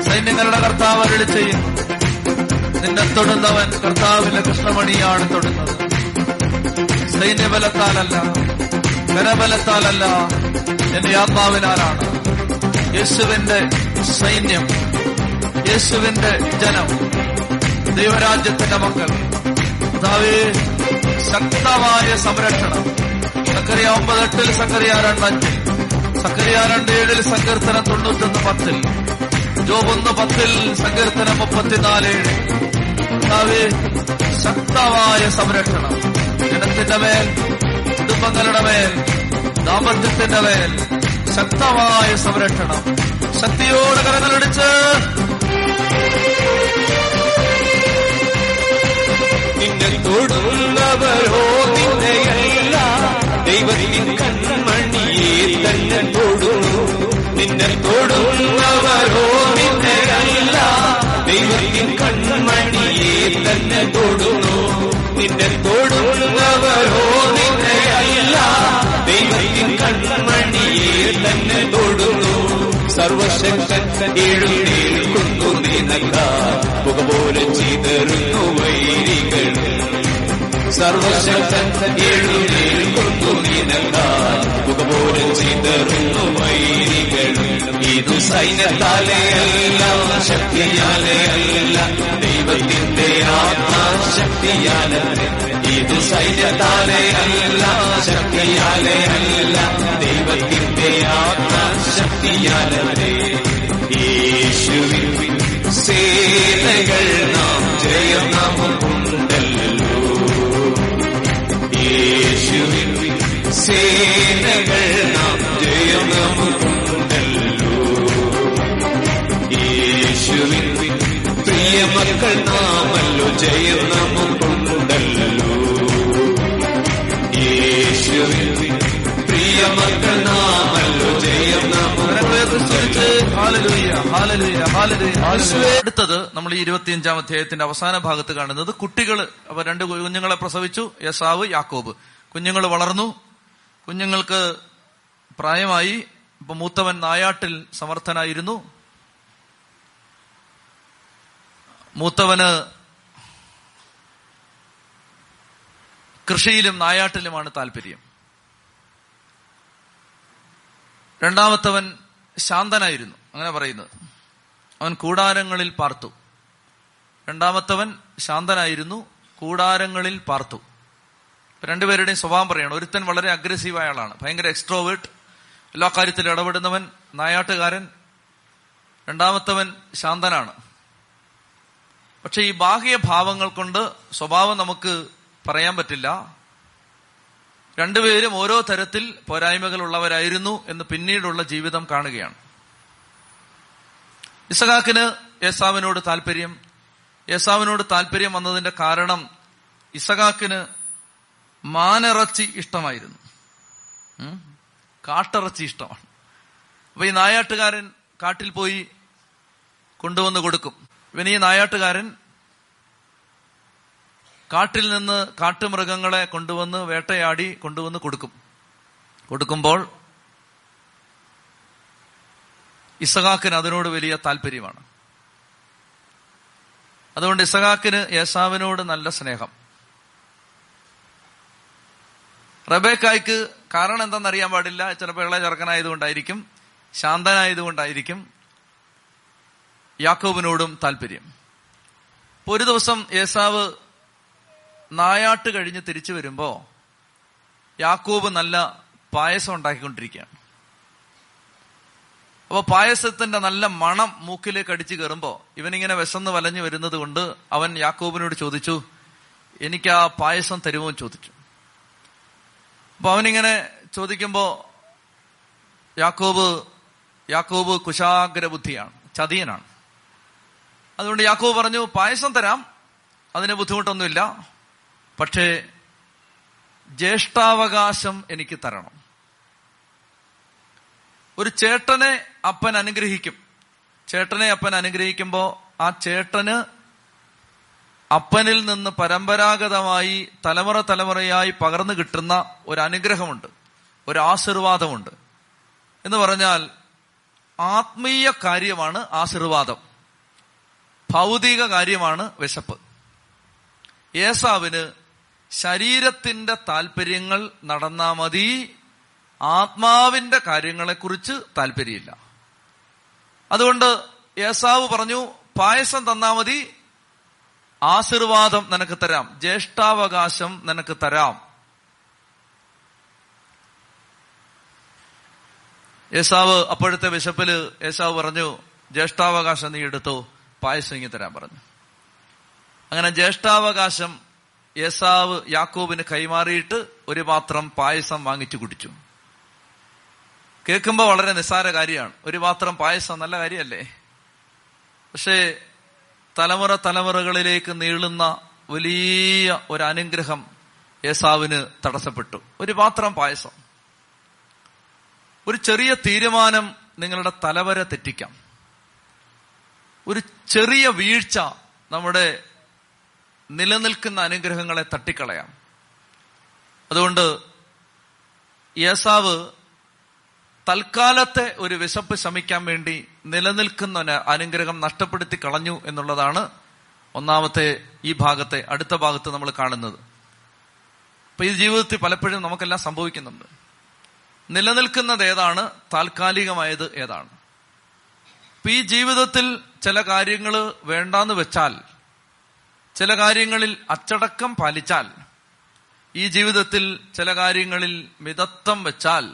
സൈന്യങ്ങളുടെ കർത്താവ് അരുളി ചെയ്യുന്നു. നിന്നെ തൊടുന്നവൻ കർത്താവിന്റെ കൃഷ്ണമണിയാണ് തൊടുന്നത്. സൈന്യബലത്താലല്ല കരബലത്താലല്ല എന്റെ ആത്മാവിനാലാണ്. യേശുവിന്റെ സൈന്യം യേശുവിന്റെ ജനം ദൈവരാജ്യത്തിന്റെ മക്കൾ. കർത്താവേ ശക്തമായ സംരക്ഷണം. സക്കറിയ ഒമ്പത് എട്ടിൽ സക്കറിയ രണ്ടഞ്ചിൽ സക്കറിയ രണ്ട് ഏഴിൽ സങ്കീർത്തനം തൊണ്ണൂറ്റൊന്ന് പത്തിൽ ജോബ് ഒന്ന് പത്തിൽ സങ്കീർത്തനം മുപ്പത്തിനാല് ഏഴ് കർത്താവേ ശക്തമായ സംരക്ഷണം. ജനത്തിന്റെ മേൽ കുടുംബങ്ങളുടെ മേൽ ദാമ്പത്യത്തിന്റെ മേൽ ശക്തമായ സംരക്ഷണം. ശക്തിയോടെ കരങ്ങളടിച്ച് നിന്നെ തൊടുന്നവരോ നിന്നെയല്ല ദൈവത്തിൻ കൺമണിയെ തന്നെ തൊടുന്നു നിന്നെ തൊടുന്നവരോ നിന്നെയല്ല ദൈവത്തിൻ കൺമണിയെ തന്നെ തൊടുന്നു. നിന്നെ തൊടുന്നവരോ നിന്നെയല്ല ദൈവത്തിൻ കൺമണിയെ തന്നെ തൊടുന്നു. സർവശക്തൻ എഴുന്നേൽക്കുന്നു നിനക്ക. പുക പോലെ ചിതറുന്നു വൈരികൾ. സർവശക്തൻ എഴുന്നേൽക്കുന്നു നിനക്കാൽ മുഖപോലും ചിതറുന്നു വൈരികളും ഇതു സൈന്യത്താലെയല്ല അല്ല ശക്തിയാലെ അല്ല. ദൈവത്തിന്റെ ആത്മാശക്തിയാലെ ഇതു സൈന്യത്താലെ അല്ല ശക്തിയാലെ അല്ല. ദൈവത്തിന്റെ ആത്മാശക്തിയാലെ യേശുവിൻ സേനകൾ നാം ജയം നമുക്കുണ്ടല്ലോ. യേശുവിൻ സേനകൾ നാം ജയം നമുക്കുണ്ടല്ലോ പ്രിയമക്കൾ നാമല്ലോ ജയം നമുക്കുണ്ടല്ലോ യേശുവിൻ പ്രിയമക്കൾ നാമല്ലോ ജയം. അടുത്തത് നമ്മൾ ഈ ഇരുപത്തിയഞ്ചാം അധ്യായത്തിന്റെ അവസാന ഭാഗത്ത് കാണുന്നത് കുട്ടികൾ അവർ രണ്ട് കുഞ്ഞുങ്ങളെ പ്രസവിച്ചു യസാവ് യാക്കോബ്. കുഞ്ഞുങ്ങൾ വളർന്നു. കുഞ്ഞുങ്ങൾക്ക് പ്രായമായി. ഇപ്പൊ മൂത്തവൻ നായാട്ടിൽ സമർത്ഥനായിരുന്നു. മൂത്തവന് കൃഷിയിലും നായാട്ടിലുമാണ് താല്പര്യം രണ്ടാമത്തവൻ ശാന്തനായിരുന്നു. അങ്ങനെ പറയുന്നത് അവൻ കൂടാരങ്ങളിൽ പാർത്തു. രണ്ടാമത്തവൻ ശാന്തനായിരുന്നു. കൂടാരങ്ങളിൽ പാർത്തു. രണ്ടുപേരുടെയും സ്വഭാവം പറയണം. ഒരുത്തൻ വളരെ അഗ്രസീവായ ആളാണ്. ഭയങ്കര എക്സ്ട്രോവേർട്ട് എല്ലാ കാര്യത്തിലും ഇടപെടുന്നവൻ നായാട്ടുകാരൻ. രണ്ടാമത്തവൻ ശാന്തനാണ്. പക്ഷെ ഈ ബാഹ്യ ഭാവങ്ങൾ കൊണ്ട് സ്വഭാവം നമുക്ക് പറയാൻ പറ്റില്ല. രണ്ടുപേരും ഓരോ തരത്തിൽ പോരായ്മകൾ ഉള്ളവരായിരുന്നു എന്ന് പിന്നീടുള്ള ജീവിതം കാണുകയാണ്. ഇസഹാക്കിന് യേസാവിനോട് താല്പര്യം യേസാവിനോട് താല്പര്യം വന്നതിന്റെ കാരണം ഇസഹാക്കിന് മാനിറച്ചി ഇഷ്ടമായിരുന്നു? കാട്ടിറച്ചി ഇഷ്ടമാണ്. അപ്പൊ ഈ നായാട്ടുകാരൻ കാട്ടിൽ പോയി കൊണ്ടുവന്ന് കൊടുക്കും. ഇവന് ഈ നായാട്ടുകാരൻ കാട്ടിൽ നിന്ന് കാട്ടുമൃഗങ്ങളെ കൊണ്ടുവന്ന് വേട്ടയാടി കൊണ്ടുവന്ന് കൊടുക്കും. കൊടുക്കുമ്പോൾ ഇസഹാക്കിന് അതിനോട് വലിയ താല്പര്യമാണ് അതുകൊണ്ട് ഇസഹാക്കിന് യേശാവിനോട് നല്ല സ്നേഹം. റബേക്കായ്ക്ക് കാരണം എന്തെന്നറിയാൻ പാടില്ല. ചിലപ്പോൾ ഇളയ ചെറുക്കനായതുകൊണ്ടായിരിക്കും ശാന്തനായതുകൊണ്ടായിരിക്കും. യാക്കോബിനോടും താല്പര്യം ഒരു ദിവസം ഏസാവ് നായാട്ട് കഴിഞ്ഞ് തിരിച്ചു വരുമ്പോ യാക്കോബ് നല്ല പായസം ഉണ്ടാക്കിക്കൊണ്ടിരിക്കുകയാണ്. അപ്പോൾ പായസത്തിന്റെ നല്ല മണം മൂക്കിലേക്ക് അടിച്ചു കയറുമ്പോ ഇവനിങ്ങനെ വിശന്ന് വലഞ്ഞു വരുന്നത് കൊണ്ട് അവൻ യാക്കോബിനോട് ചോദിച്ചു എനിക്ക് ആ പായസം തരുമോ? ചോദിച്ചു. അപ്പൊ അവനിങ്ങനെ ചോദിക്കുമ്പോ യാക്കോബ് യാക്കോബ് കുശാഗ്ര ബുദ്ധിയാണ് ചതിയനാണ്. അതുകൊണ്ട് യാക്കോബ് പറഞ്ഞു പായസം തരാം. അതിന് ബുദ്ധിമുട്ടൊന്നുമില്ല. പക്ഷേ ജ്യേഷ്ഠാവകാശം എനിക്ക് തരണം. ഒരു ചേട്ടനെ അപ്പൻ അനുഗ്രഹിക്കും. ചേട്ടനെ അപ്പൻ അനുഗ്രഹിക്കുമ്പോൾ ആ ചേട്ടന് അപ്പനിൽ നിന്ന് പരമ്പരാഗതമായി തലമുറ തലമുറയായി പകർന്നു കിട്ടുന്ന ഒരു അനുഗ്രഹമുണ്ട് ഒരു ആശീർവാദമുണ്ട് എന്ന് പറഞ്ഞാൽ ആത്മീയ കാര്യമാണ് ആശീർവാദം. ഭൗതിക കാര്യമാണ് വിശപ്പ്. ഏസാവിന് ശരീരത്തിന്റെ താല്പര്യങ്ങൾ നടന്നാ മതി ആത്മാവിന്റെ കാര്യങ്ങളെക്കുറിച്ച് താല്പര്യമില്ല അതുകൊണ്ട് ഏസാവ് പറഞ്ഞു പായസം തന്നാ മതി ആശീർവാദം നിനക്ക് തരാം ജ്യേഷ്ഠാവകാശം നിനക്ക് തരാം. യേസാവ് അപ്പോഴത്തെ വിശപ്പിൽ യേശാവ് പറഞ്ഞു ജ്യേഷ്ഠാവകാശം നീ എടുത്തോ? പായസം ഇങ്ങി തരാൻ പറഞ്ഞു. അങ്ങനെ ജ്യേഷ്ഠാവകാശം യേസാവ് യാക്കോബിന് കൈമാറിയിട്ട് ഒരു പാത്രം പായസം വാങ്ങിച്ചു കുടിച്ചു. കേൾക്കുമ്പോൾ വളരെ നിസ്സാര കാര്യമാണ്. ഒരു പാത്രം പായസം നല്ല കാര്യമല്ലേ? പക്ഷേ തലമുറ തലമുറകളിലേക്ക് നീളുന്ന വലിയ ഒരു അനുഗ്രഹം യേസാവിന് തടസ്സപ്പെട്ടു. ഒരു പാത്രം പായസം. ഒരു ചെറിയ തീരുമാനം നിങ്ങളുടെ തലവരെ തെറ്റിക്കാം. ഒരു ചെറിയ വീഴ്ച നമ്മുടെ നിലനിൽക്കുന്ന അനുഗ്രഹങ്ങളെ തട്ടിക്കളയാം. അതുകൊണ്ട് യേസാവ് തൽക്കാലത്തെ ഒരു വിശപ്പ് ശമിക്കാൻ വേണ്ടി നിലനിൽക്കുന്ന അനുഗ്രഹം നഷ്ടപ്പെടുത്തി കളഞ്ഞു എന്നുള്ളതാണ് ഒന്നാമത്തെ ഈ ഭാഗത്തെ അടുത്ത ഭാഗത്ത് നമ്മൾ കാണുന്നത്. അപ്പൊ ഈ ജീവിതത്തിൽ പലപ്പോഴും നമുക്കെല്ലാം സംഭവിക്കുന്നുണ്ട്. നിലനിൽക്കുന്നത് ഏതാണ്? താൽക്കാലികമായത് ഏതാണ്? അപ്പൊ ഈ ജീവിതത്തിൽ ചില കാര്യങ്ങൾ വേണ്ടാന്ന് വെച്ചാൽ ചില കാര്യങ്ങളിൽ അച്ചടക്കം പാലിച്ചാൽ ഈ ജീവിതത്തിൽ ചില കാര്യങ്ങളിൽ മിതത്വം വെച്ചാൽ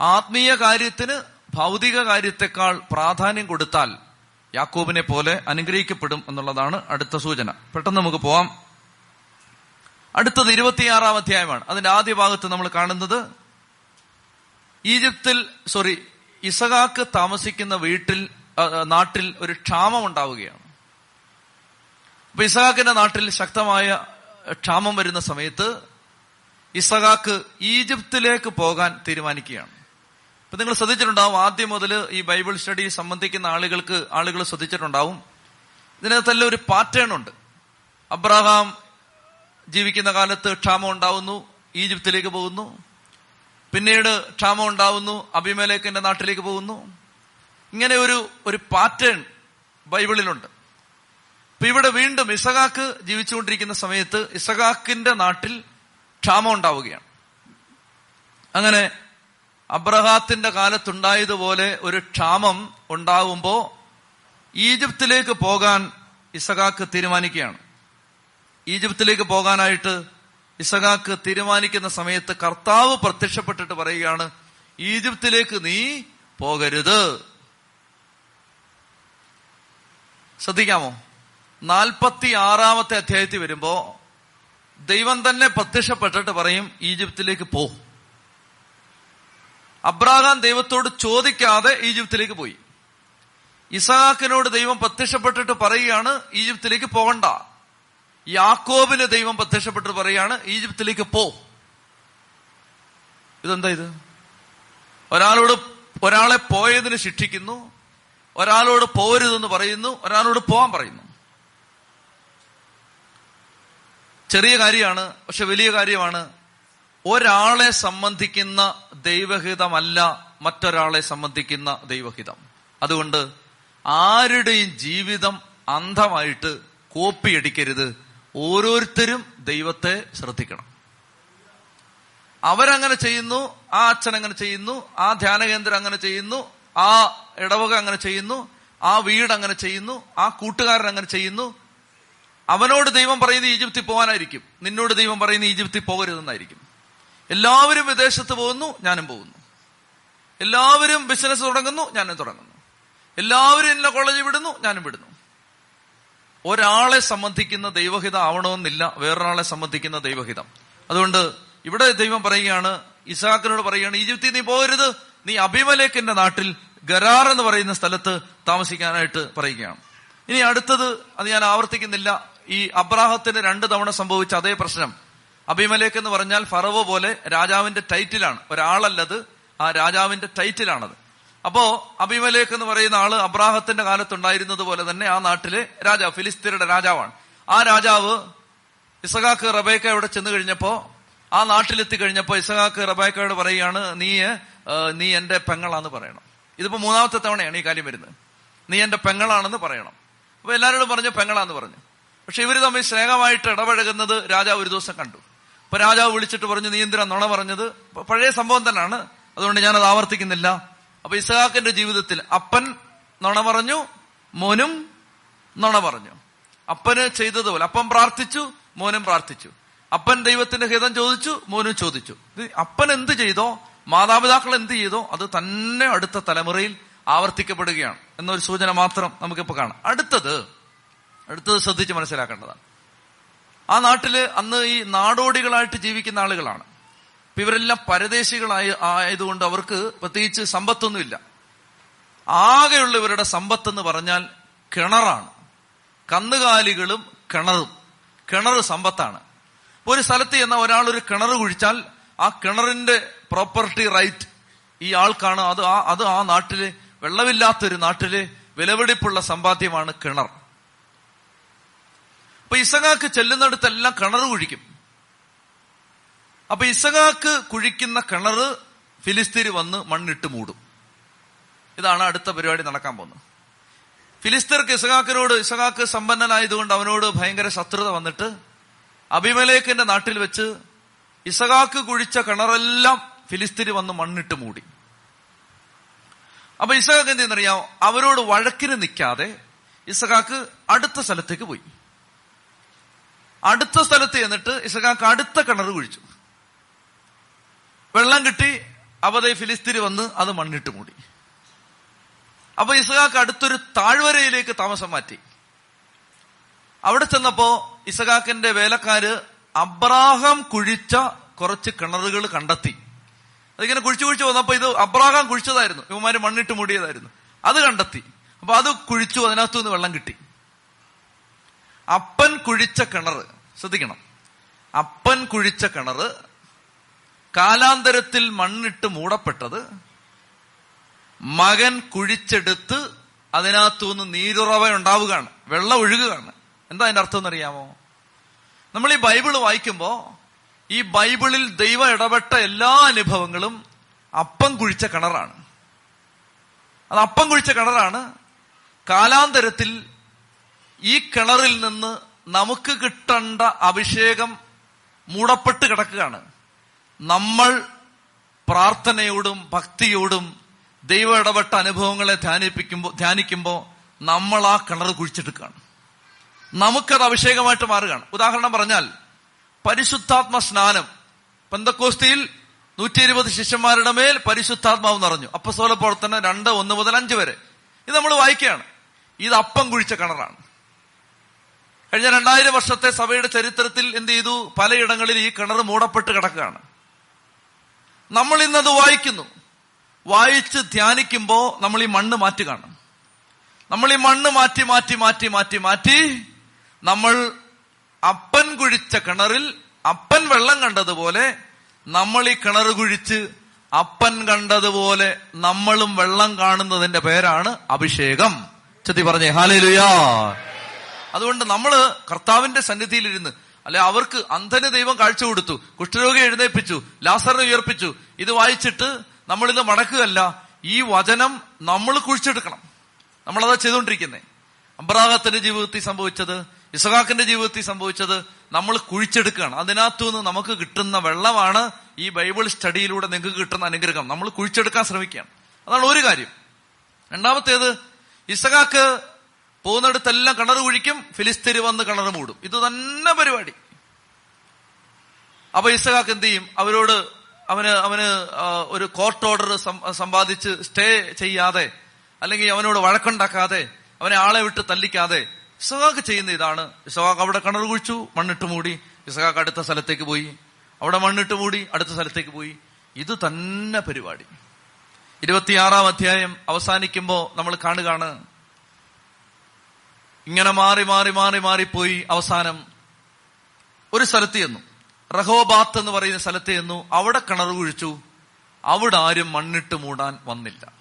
ആത്മീയ കാര്യത്തിന് ഭൗതിക കാര്യത്തെക്കാൾ പ്രാധാന്യം കൊടുത്താൽ യാക്കൂബിനെ പോലെ അനുഗ്രഹിക്കപ്പെടും എന്നുള്ളതാണ് അടുത്ത സൂചന. പെട്ടെന്ന് നമുക്ക് പോവാം. അടുത്തത് ഇരുപത്തിയാറാം അധ്യായമാണ്. അതിന്റെ ആദ്യ ഭാഗത്ത് നമ്മൾ കാണുന്നത് ഈജിപ്തിൽ സോറി ഇസഹാക്ക് താമസിക്കുന്ന വീട്ടിൽ നാട്ടിൽ ഒരു ക്ഷാമം ഉണ്ടാവുകയാണ് അപ്പൊ ഇസഹാക്കിന്റെ നാട്ടിൽ ശക്തമായ ക്ഷാമം വരുന്ന സമയത്ത് ഇസഹാക്ക് ഈജിപ്തിലേക്ക് പോകാൻ തീരുമാനിക്കുകയാണ്. ഇപ്പൊ നിങ്ങൾ ശ്രദ്ധിച്ചിട്ടുണ്ടാവും ആദ്യം മുതൽ ഈ ബൈബിൾ സ്റ്റഡി സംബന്ധിക്കുന്ന ആളുകൾക്ക് ആളുകൾ ശ്രദ്ധിച്ചിട്ടുണ്ടാവും. ഇതിനകത്തെല്ലാം ഒരു പാറ്റേൺ ഉണ്ട്. അബ്രഹാം ജീവിക്കുന്ന കാലത്ത് ക്ഷാമം ഉണ്ടാവുന്നു ഈജിപ്തിലേക്ക് പോകുന്നു. പിന്നീട് ക്ഷാമം ഉണ്ടാവുന്നു അഭിമേലേക്കിന്റെ നാട്ടിലേക്ക് പോകുന്നു. ഇങ്ങനെ ഒരു ഒരു പാറ്റേൺ ബൈബിളിലുണ്ട്. ഇപ്പൊ ഇവിടെ വീണ്ടും ഇസഹാക്ക് ജീവിച്ചുകൊണ്ടിരിക്കുന്ന സമയത്ത് ഇസഹാക്കിന്റെ നാട്ടിൽ ക്ഷാമം ഉണ്ടാവുകയാണ്. അങ്ങനെ അബ്രഹാത്തിന്റെ കാലത്തുണ്ടായതുപോലെ ഒരു ക്ഷാമം ഉണ്ടാവുമ്പോ ഈജിപ്തിലേക്ക് പോകാൻ ഇസഹാക്ക് തീരുമാനിക്കുകയാണ്. ഈജിപ്തിലേക്ക് പോകാനായിട്ട് ഇസഹാക്ക് തീരുമാനിക്കുന്ന സമയത്ത് കർത്താവ് പ്രത്യക്ഷപ്പെട്ടിട്ട് പറയുകയാണ് ഈജിപ്തിലേക്ക് നീ പോകരുത്. ശ്രദ്ധിക്കാമോ? നാൽപ്പത്തി ആറാമത്തെ അധ്യായത്തിൽ വരുമ്പോ ദൈവം തന്നെ പ്രത്യക്ഷപ്പെട്ടിട്ട് പറയും ഈജിപ്തിലേക്ക് പോ. അബ്രാഹാം ദൈവത്തോട് ചോദിക്കാതെ ഈജിപ്തിലേക്ക് പോയി. ഇസഹാക്കിനോട് ദൈവം പ്രത്യക്ഷപ്പെട്ടിട്ട് പറയുകയാണ് ഈജിപ്തിലേക്ക് പോകണ്ട. യാക്കോബിന് ദൈവം പ്രത്യക്ഷപ്പെട്ടിട്ട് പറയാണ് ഈജിപ്തിലേക്ക് പോ. ഇതെന്താ ഇത്? ഒരാളോട് ഒരാളെ പോയതിന് ശിക്ഷിക്കുന്നു ഒരാളോട് പോരുതെന്ന് പറയുന്നു ഒരാളോട് പോവാൻ പറയുന്നു. ചെറിയ കാര്യമാണ് പക്ഷെ വലിയ കാര്യമാണ്. ഒരാളെ സംബന്ധിക്കുന്ന ദൈവഹിതമല്ല മറ്റൊരാളെ സംബന്ധിക്കുന്ന ദൈവഹിതം. അതുകൊണ്ട് ആരുടെയും ജീവിതം അന്ധമായിട്ട് കോപ്പിയടിക്കരുത്. ഓരോരുത്തരും ദൈവത്തെ ശ്രദ്ധിക്കണം. അവരങ്ങനെ ചെയ്യുന്നു ആ അച്ഛൻ അങ്ങനെ ചെയ്യുന്നു ആ ധ്യാന കേന്ദ്രം അങ്ങനെ ചെയ്യുന്നു ആ ഇടവക അങ്ങനെ ചെയ്യുന്നു ആ വീട് അങ്ങനെ ചെയ്യുന്നു ആ കൂട്ടുകാരൻ അങ്ങനെ ചെയ്യുന്നു. അവനോട് ദൈവം പറയുന്നത് ഈജിപ്തിൽ പോകാനായിരിക്കും. നിന്നോട് ദൈവം പറയുന്നത് ഈജിപ്തിൽ പോകരുതെന്നായിരിക്കും. എല്ലാവരും വിദേശത്ത് പോകുന്നു ഞാനും പോകുന്നു. എല്ലാവരും ബിസിനസ് തുടങ്ങുന്നു ഞാനും തുടങ്ങുന്നു. എല്ലാവരും എന്നെ കോളേജ് വിടുന്നു ഞാനും വിടുന്നു. ഒരാളെ സംബന്ധിക്കുന്ന ദൈവഹിതം ആവണമെന്നില്ല വേറൊരാളെ സംബന്ധിക്കുന്ന ദൈവഹിതം. അതുകൊണ്ട് ഇവിടെ ദൈവം പറയുകയാണ് ഇസാക്കിനോട് പറയുകയാണ് ഈജിപ്തിൽ നീ പോകരുത് നീ അഭിമലേഖിന്റെ നാട്ടിൽ ഗരാർ എന്ന് പറയുന്ന സ്ഥലത്ത് താമസിക്കാനായിട്ട് പറയുകയാണ്. ഇനി അടുത്തത് അത് ഞാൻ ആവർത്തിക്കുന്നില്ല ഈ അബ്രാഹത്തിന് രണ്ട് തവണ സംഭവിച്ച അതേ പ്രശ്നം. അഭിമലേക്ക് എന്ന് പറഞ്ഞാൽ ഫറവോ പോലെ രാജാവിന്റെ ടൈറ്റിലാണ്. ഒരാളല്ലത് ആ രാജാവിന്റെ ടൈറ്റിലാണത്. അപ്പോ അഭിമലേഖ് എന്ന് പറയുന്ന ആൾ അബ്രാഹത്തിന്റെ കാലത്തുണ്ടായിരുന്നത് പോലെ തന്നെ ആ നാട്ടിലെ രാജാവ് ഫിലിസ്തീനയുടെ രാജാവാണ്. ആ രാജാവ് ഇസഖാക്ക് റബേക്ക ഇവിടെ ചെന്ന് കഴിഞ്ഞപ്പോ ആ നാട്ടിലെത്തി കഴിഞ്ഞപ്പോ ഇസഖാക്ക് റബേക്കയോട് പറയുകയാണ് നീ നീ എന്റെ പെങ്ങളാന്ന് പറയണം. ഇതിപ്പോ മൂന്നാമത്തെ തവണയാണ് ഈ കാര്യം വരുന്നത്. നീ എന്റെ പെങ്ങളാണെന്ന് പറയണം. അപ്പൊ എല്ലാവരോടും പറഞ്ഞു പെങ്ങളാന്ന് പറഞ്ഞു. പക്ഷെ ഇവർ തമ്മിൽ സ്നേഹമായിട്ട് ഇടപഴകുന്നത് രാജാവ് ഒരു ദിവസം കണ്ടു. അപ്പൊ രാജാവ് വിളിച്ചിട്ട് പറഞ്ഞു നീ എന്തിനാ നുണ പറഞ്ഞത്? പഴയ സംഭവം തന്നെയാണ് അതുകൊണ്ട് ഞാനത് ആവർത്തിക്കുന്നില്ല. അപ്പൊ ഇസഹാക്കിന്റെ ജീവിതത്തിൽ അപ്പൻ നുണ പറഞ്ഞു മോനും നുണ പറഞ്ഞു. അപ്പന് ചെയ്തതുപോലെ അപ്പൻ പ്രാർത്ഥിച്ചു മോനും പ്രാർത്ഥിച്ചു. അപ്പൻ ദൈവത്തിന്റെ ഹിതം ചോദിച്ചു മോനും ചോദിച്ചു. അപ്പൻ എന്ത് ചെയ്തോ മാതാപിതാക്കൾ എന്ത് ചെയ്തോ അത് തന്നെ അടുത്ത തലമുറയിൽ ആവർത്തിക്കപ്പെടുകയാണ് എന്നൊരു സൂചന മാത്രം നമുക്കിപ്പോ കാണാം. അടുത്തത് അടുത്തത് ശ്രദ്ധിച്ച് മനസ്സിലാക്കേണ്ടതാണ്. ആ നാട്ടിൽ അന്ന് ഈ നാടോടികളായിട്ട് ജീവിക്കുന്ന ആളുകളാണ്. അപ്പൊ ഇവരെല്ലാം പരദേശികളായ ആയതുകൊണ്ട് അവർക്ക് പ്രത്യേകിച്ച് സമ്പത്തൊന്നുമില്ല. ആകെയുള്ള ഇവരുടെ സമ്പത്ത് എന്ന് പറഞ്ഞാൽ കിണറാണ്. കന്നുകാലികളും കിണറും. കിണർ സമ്പത്താണ്. ഒരു സ്ഥലത്ത് ചെന്ന ഒരാൾ ഒരു കിണർ കുഴിച്ചാൽ ആ കിണറിന്റെ പ്രോപ്പർട്ടി റൈറ്റ് ഈ ആൾക്കാണ്. അത് ആ അത് ആ നാട്ടിലെ വെള്ളമില്ലാത്തൊരു നാട്ടിലെ വിലപിടിപ്പുള്ള സമ്പാദ്യമാണ് കിണർ. അപ്പൊ ഇസങ്ങാക്ക് ചെല്ലുന്നിടത്തെല്ലാം കിണർ കുഴിക്കും. അപ്പൊ ഇസഹാക്ക് കുഴിക്കുന്ന കിണർ ഫിലിസ്തീന് വന്ന് മണ്ണിട്ട് മൂടും. ഇതാണ് അടുത്ത പരിപാടി നടക്കാൻ പോകുന്നത്. ഫിലിസ്തീർക്ക് ഇസഹാക്കിനോട് ഇസഹാക്ക് സമ്പന്നനായതുകൊണ്ട് അവനോട് ഭയങ്കര ശത്രുത വന്നിട്ട് അഭിമലേഖിന്റെ നാട്ടിൽ വെച്ച് ഇസഹാക്ക് കുഴിച്ച കിണറെല്ലാം ഫിലിസ്തീന് വന്ന് മണ്ണിട്ട് മൂടി. അപ്പൊ ഇസഹാക്ക് എന്ത് ചെയ്യുന്നറിയാം അവരോട് വഴക്കിന് നിൽക്കാതെ ഇസഹാക്ക് അടുത്ത സ്ഥലത്തേക്ക് പോയി. അടുത്ത സ്ഥലത്ത് ചെന്നിട്ട് ഇസഹാക്ക് അടുത്ത കിണർ കുഴിച്ചു. വെള്ളം കിട്ടി അവതെ ഫിലിസ്തീരി വന്ന് അത് മണ്ണിട്ട് മൂടി. അപ്പൊ ഇസഹാക്ക് അടുത്തൊരു താഴ്വരയിലേക്ക് താമസം മാറ്റി. അവിടെ ചെന്നപ്പോ ഇസഹാക്കിന്റെ വേലക്കാര് അബ്രാഹം കുഴിച്ച കുറച്ച് കിണറുകൾ കണ്ടെത്തി. അതിങ്ങനെ കുഴിച്ചു കുഴിച്ചു വന്നപ്പോ ഇത് അബ്രാഹാം കുഴിച്ചതായിരുന്നു. ഇവന്മാര് മണ്ണിട്ട് മൂടിയതായിരുന്നു. അത് കണ്ടെത്തി. അപ്പൊ അത് കുഴിച്ചു അതിനകത്തു നിന്ന് വെള്ളം കിട്ടി. അപ്പൻ കുഴിച്ച കിണർ ശ്രദ്ധിക്കണം. അപ്പൻ കുഴിച്ച കിണർ കാലാന്തരത്തിൽ മണ്ണിട്ട് മൂടപ്പെട്ടത് മകൻ കുഴിച്ചെടുത്ത് അതിനകത്തുനിന്ന് നീരുറവ ഉണ്ടാവുകയാണ്. വെള്ളം ഒഴുകുകയാണ്. എന്താ അതിന്റെ അർത്ഥം എന്നറിയാമോ? നമ്മൾ ഈ ബൈബിൾ വായിക്കുമ്പോ ഈ ബൈബിളിൽ ദൈവം ഇടപെട്ട എല്ലാ അനുഭവങ്ങളും അപ്പം കുഴിച്ച കിണറാണ്. അത് അപ്പം കുഴിച്ച കിണറാണ്. കാലാന്തരത്തിൽ ഈ കിണറിൽ നിന്ന് നമുക്ക് കിട്ടേണ്ട അഭിഷേകം മൂടപ്പെട്ട് കിടക്കുകയാണ്. നമ്മൾ പ്രാർത്ഥനയോടും ഭക്തിയോടും ദൈവ ഇടപെട്ട അനുഭവങ്ങളെ ധ്യാനിപ്പിക്കുമ്പോൾ ധ്യാനിക്കുമ്പോൾ നമ്മൾ ആ കിണർ കുഴിച്ചെടുക്കുകയാണ് നമുക്കത് അഭിഷേകമായിട്ട് മാറുകയാണ്. ഉദാഹരണം പറഞ്ഞാൽ പരിശുദ്ധാത്മ സ്നാനം. പന്തക്കോസ്തിയിൽ നൂറ്റി ഇരുപത് ശിഷ്യന്മാരുടെ മേൽ പരിശുദ്ധാത്മാവ് നിറഞ്ഞു. അപ്പസോല പ്രവർത്തനം രണ്ട് ഒന്ന് മുതൽ അഞ്ച് വരെ. ഇത് നമ്മൾ വായിക്കുകയാണ്. ഇത് അപ്പം കുഴിച്ച കിണറാണ്. കഴിഞ്ഞ രണ്ടായിരം വർഷത്തെ സഭയുടെ ചരിത്രത്തിൽ എന്ത് ചെയ്തു? പലയിടങ്ങളിൽ ഈ കിണർ മൂടപ്പെട്ട് കിടക്കുകയാണ്. നമ്മൾ ഇന്നത് വായിക്കുന്നു. വായിച്ച് ധ്യാനിക്കുമ്പോൾ നമ്മൾ ഈ മണ്ണ് മാറ്റി കാണും. നമ്മൾ ഈ മണ്ണ് മാറ്റി മാറ്റി മാറ്റി മാറ്റി മാറ്റി നമ്മൾ അപ്പൻ കുഴിച്ച കിണറിൽ അപ്പൻ വെള്ളം കണ്ടതുപോലെ നമ്മൾ ഈ കിണർ കുഴിച്ച് അപ്പൻ കണ്ടതുപോലെ നമ്മളും വെള്ളം കാണുന്നതിന്റെ പേരാണ് അഭിഷേകം. ചെത്തി പറഞ്ഞേ ഹാലേലുയാ. അതുകൊണ്ട് നമ്മൾ കർത്താവിന്റെ സന്നിധിയിലിരുന്ന് അല്ലെ അവർക്ക് അന്ധന് ദൈവം കാഴ്ച കൊടുത്തു. കുഷ്ഠരോഗി എഴുന്നേൽപ്പിച്ചു ലാസറിനെ ഉയർപ്പിച്ചു. ഇത് വായിച്ചിട്ട് നമ്മളിത് മടക്കുകയല്ല ഈ വചനം നമ്മൾ കുഴിച്ചെടുക്കണം. നമ്മളതാ ചെയ്തുകൊണ്ടിരിക്കുന്നത് അബ്രാഹത്തിന്റെ ജീവിതത്തിൽ സംഭവിച്ചത് ഇസഹാക്കിന്റെ ജീവിതത്തിൽ സംഭവിച്ചത് നമ്മൾ കുഴിച്ചെടുക്കുകയാണ്. അതിനകത്തു നിന്ന് നമുക്ക് കിട്ടുന്ന വെള്ളമാണ് ഈ ബൈബിൾ സ്റ്റഡിയിലൂടെ നിങ്ങൾക്ക് കിട്ടുന്ന അനുഗ്രഹം. നമ്മൾ കുഴിച്ചെടുക്കാൻ ശ്രമിക്കുകയാണ്. അതാണ് ഒരു കാര്യം. രണ്ടാമത്തേത് ഇസഹാക്ക് പോകുന്നിടത്തെല്ലാം കിണർ കുഴിക്കും ഫിലിസ്തീന് വന്ന് കിണർ മൂടും. ഇത് തന്നെ പരിപാടി. അപ്പൊ ഇസഹാക്ക് എന്ത് ചെയ്യും? അവരോട് അവന് അവന് ഒരു കോർട്ട് ഓർഡർ സമ്പാദിച്ച് സ്റ്റേ ചെയ്യാതെ അല്ലെങ്കിൽ അവനോട് വഴക്കുണ്ടാക്കാതെ അവനെ ആളെ വിട്ട് തല്ലിക്കാതെ ഇസഹാക്ക് ചെയ്യുന്ന ഇതാണ്. ഇസഹാക്ക് അവിടെ കിണർ കുഴിച്ചു മണ്ണിട്ട് മൂടി. ഇസഹാക്ക് അടുത്ത സ്ഥലത്തേക്ക് പോയി. അവിടെ മണ്ണിട്ട് മൂടി അടുത്ത സ്ഥലത്തേക്ക് പോയി. ഇത് തന്നെ പരിപാടി. ഇരുപത്തിയാറാം അധ്യായം അവസാനിക്കുമ്പോ നമ്മൾ കാണുകയാണ് ഇങ്ങനെ മാറി മാറി മാറി മാറിപ്പോയി അവസാനം ഒരു സ്ഥലത്ത് ചെന്നു. റഹോബാത്ത് എന്ന് പറയുന്ന സ്ഥലത്ത് ചെന്നു. അവിടെ കിണർ കുഴിച്ചു. അവിടെ ആരും മണ്ണിട്ട് മൂടാൻ വന്നില്ല.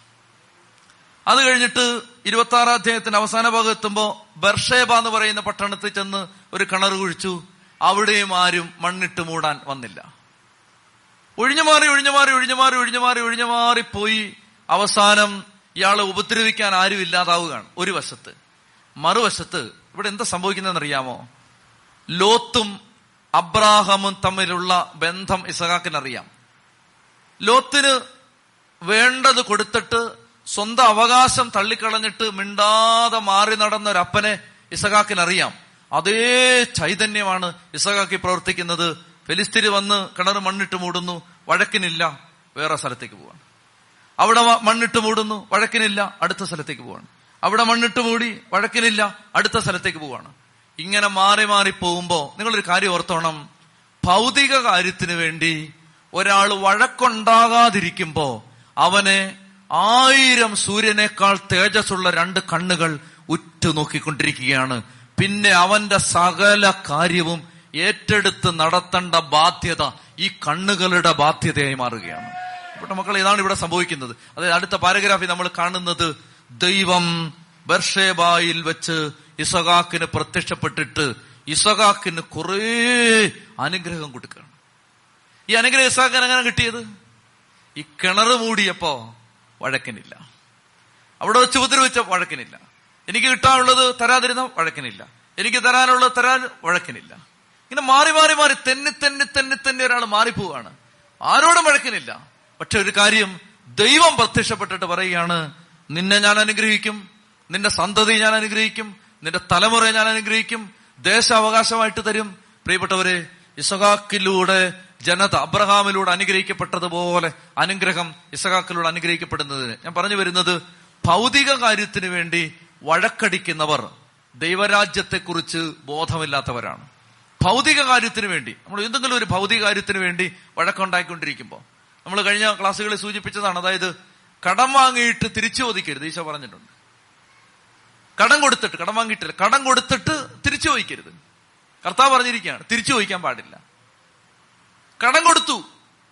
അത് കഴിഞ്ഞിട്ട് ഇരുപത്തി ആറാം അധ്യായത്തിന്റെ അവസാന ഭാഗം എത്തുമ്പോ ബർഷേബ എന്ന് പറയുന്ന പട്ടണത്തിൽ ചെന്ന് ഒരു കിണർ കുഴിച്ചു. അവിടെയും ആരും മണ്ണിട്ട് മൂടാൻ വന്നില്ല. ഒഴിഞ്ഞു മാറി ഒഴിഞ്ഞു മാറി ഒഴിഞ്ഞു മാറി ഒഴിഞ്ഞു മാറി ഒഴിഞ്ഞു മാറി പോയി. അവസാനം ഇയാളെ ഉപദ്രവിക്കാൻ ആരും ഇല്ലാതാവുകയാണ് ഒരു വശത്ത്. മറുവശത്ത് ഇവിടെ എന്താ സംഭവിക്കുന്നതെന്നറിയാമോ? ലോത്തും അബ്രാഹമും തമ്മിലുള്ള ബന്ധം ഇസഹാക്കിനറിയാം. ലോത്തിന് വേണ്ടത് കൊടുത്തിട്ട് സ്വന്തം അവകാശം തള്ളിക്കളഞ്ഞിട്ട് മിണ്ടാതെ മാറി നടന്ന ഒരു അപ്പനെ ഇസഹാക്കിനറിയാം. അതേ ചൈതന്യമാണ് ഇസഹാക്കി പ്രവർത്തിക്കുന്നത്. ഫെലിസ്തീന് വന്ന് കിണർ മണ്ണിട്ട് മൂടുന്നു വഴക്കിനില്ല വേറെ സ്ഥലത്തേക്ക് പോവാണ്. അവിടെ മണ്ണിട്ട് മൂടുന്നു വഴക്കിനില്ല അടുത്ത സ്ഥലത്തേക്ക് പോവാണ്. അവിടെ മണ്ണിട്ട് മൂടി വഴക്കിനില്ല അടുത്ത സ്ഥലത്തേക്ക് പോവാണ്. ഇങ്ങനെ മാറി മാറി പോകുമ്പോ നിങ്ങളൊരു കാര്യം ഓർത്തോണം. ഭൗതിക കാര്യത്തിന് വേണ്ടി ഒരാൾ വഴക്കുണ്ടാകാതിരിക്കുമ്പോ അവനെ ആയിരം സൂര്യനേക്കാൾ തേജസ്സുള്ള രണ്ട് കണ്ണുകൾ ഉറ്റു നോക്കിക്കൊണ്ടിരിക്കുകയാണ്. പിന്നെ അവന്റെ സകല കാര്യവും ഏറ്റെടുത്ത് നടത്തേണ്ട ബാധ്യത ഈ കണ്ണുകളുടെ ബാധ്യതയായി മാറുകയാണ്. ഇവിടെ മക്കൾ ഇതാണ് ഇവിടെ സംഭവിക്കുന്നത്. അതായത് അടുത്ത പാരഗ്രാഫിൽ നമ്മൾ കാണുന്നത് ദൈവം ബർഷേബായിൽ വെച്ച് ഇസഹാക്കിന് പ്രത്യക്ഷപ്പെട്ടിട്ട് ഇസഹാക്കിന് കുറേ അനുഗ്രഹം കൊടുക്കുകയാണ് ഈ അനുഗ്രഹം ഇസഹാക്കിന് എങ്ങനെ കിട്ടിയത്? ഈ കിണർ മൂടിയപ്പോ വഴക്കനില്ല. അവിടെ വെച്ച് ഉപദ്രവിച്ച വഴക്കനില്ല. എനിക്ക് കിട്ടാനുള്ളത് തരാതിരുന്ന വഴക്കനില്ല. എനിക്ക് തരാനുള്ളത് തരാൻ വഴക്കനില്ല. ഇങ്ങനെ മാറി മാറി മാറി തെന്നി തെന്നി തെന്നി തെന്നി ഒരാൾ മാറിപ്പോവാണ്. ആരോടും വഴക്കനില്ല. പക്ഷെ ഒരു കാര്യം ദൈവം പ്രത്യക്ഷപ്പെട്ടിട്ട് പറയുകയാണ് നിന്നെ ഞാൻ അനുഗ്രഹിക്കും നിന്റെ സന്തതി ഞാൻ അനുഗ്രഹിക്കും നിന്റെ തലമുറയെ ഞാൻ അനുഗ്രഹിക്കും ദേശാവകാശമായിട്ട് തരും. പ്രിയപ്പെട്ടവരെ ഇസഹാക്കിലൂടെ ജനത അബ്രഹാമിലൂടെ അനുഗ്രഹിക്കപ്പെട്ടതുപോലെ അനുഗ്രഹം ഇസഹാക്കിലൂടെ അനുഗ്രഹിക്കപ്പെടുന്നതിന്. ഞാൻ പറഞ്ഞു വരുന്നത് ഭൗതിക കാര്യത്തിന് വേണ്ടി വഴക്കടിക്കുന്നവർ ദൈവരാജ്യത്തെക്കുറിച്ച് ബോധമില്ലാത്തവരാണ്. ഭൗതിക കാര്യത്തിന് വേണ്ടി നമ്മൾ എന്തെങ്കിലും ഒരു ഭൗതിക കാര്യത്തിന് വേണ്ടി വഴക്കുണ്ടായിക്കൊണ്ടിരിക്കുമ്പോൾ നമ്മൾ കഴിഞ്ഞ ക്ലാസ്സുകളിൽ സൂചിപ്പിച്ചതാണ് അതായത് കടം വാങ്ങിയിട്ട് തിരിച്ചു ചോദിക്കരുത് ഈശോ പറഞ്ഞിട്ടുണ്ട്. കടം കൊടുത്തിട്ട് കടം വാങ്ങിയിട്ടില്ല കടം കൊടുത്തിട്ട് തിരിച്ചു ചോദിക്കരുത്. കർത്താവ് പറഞ്ഞിരിക്കുകയാണ് തിരിച്ചു ചോദിക്കാൻ പാടില്ല. കടം കൊടുത്തു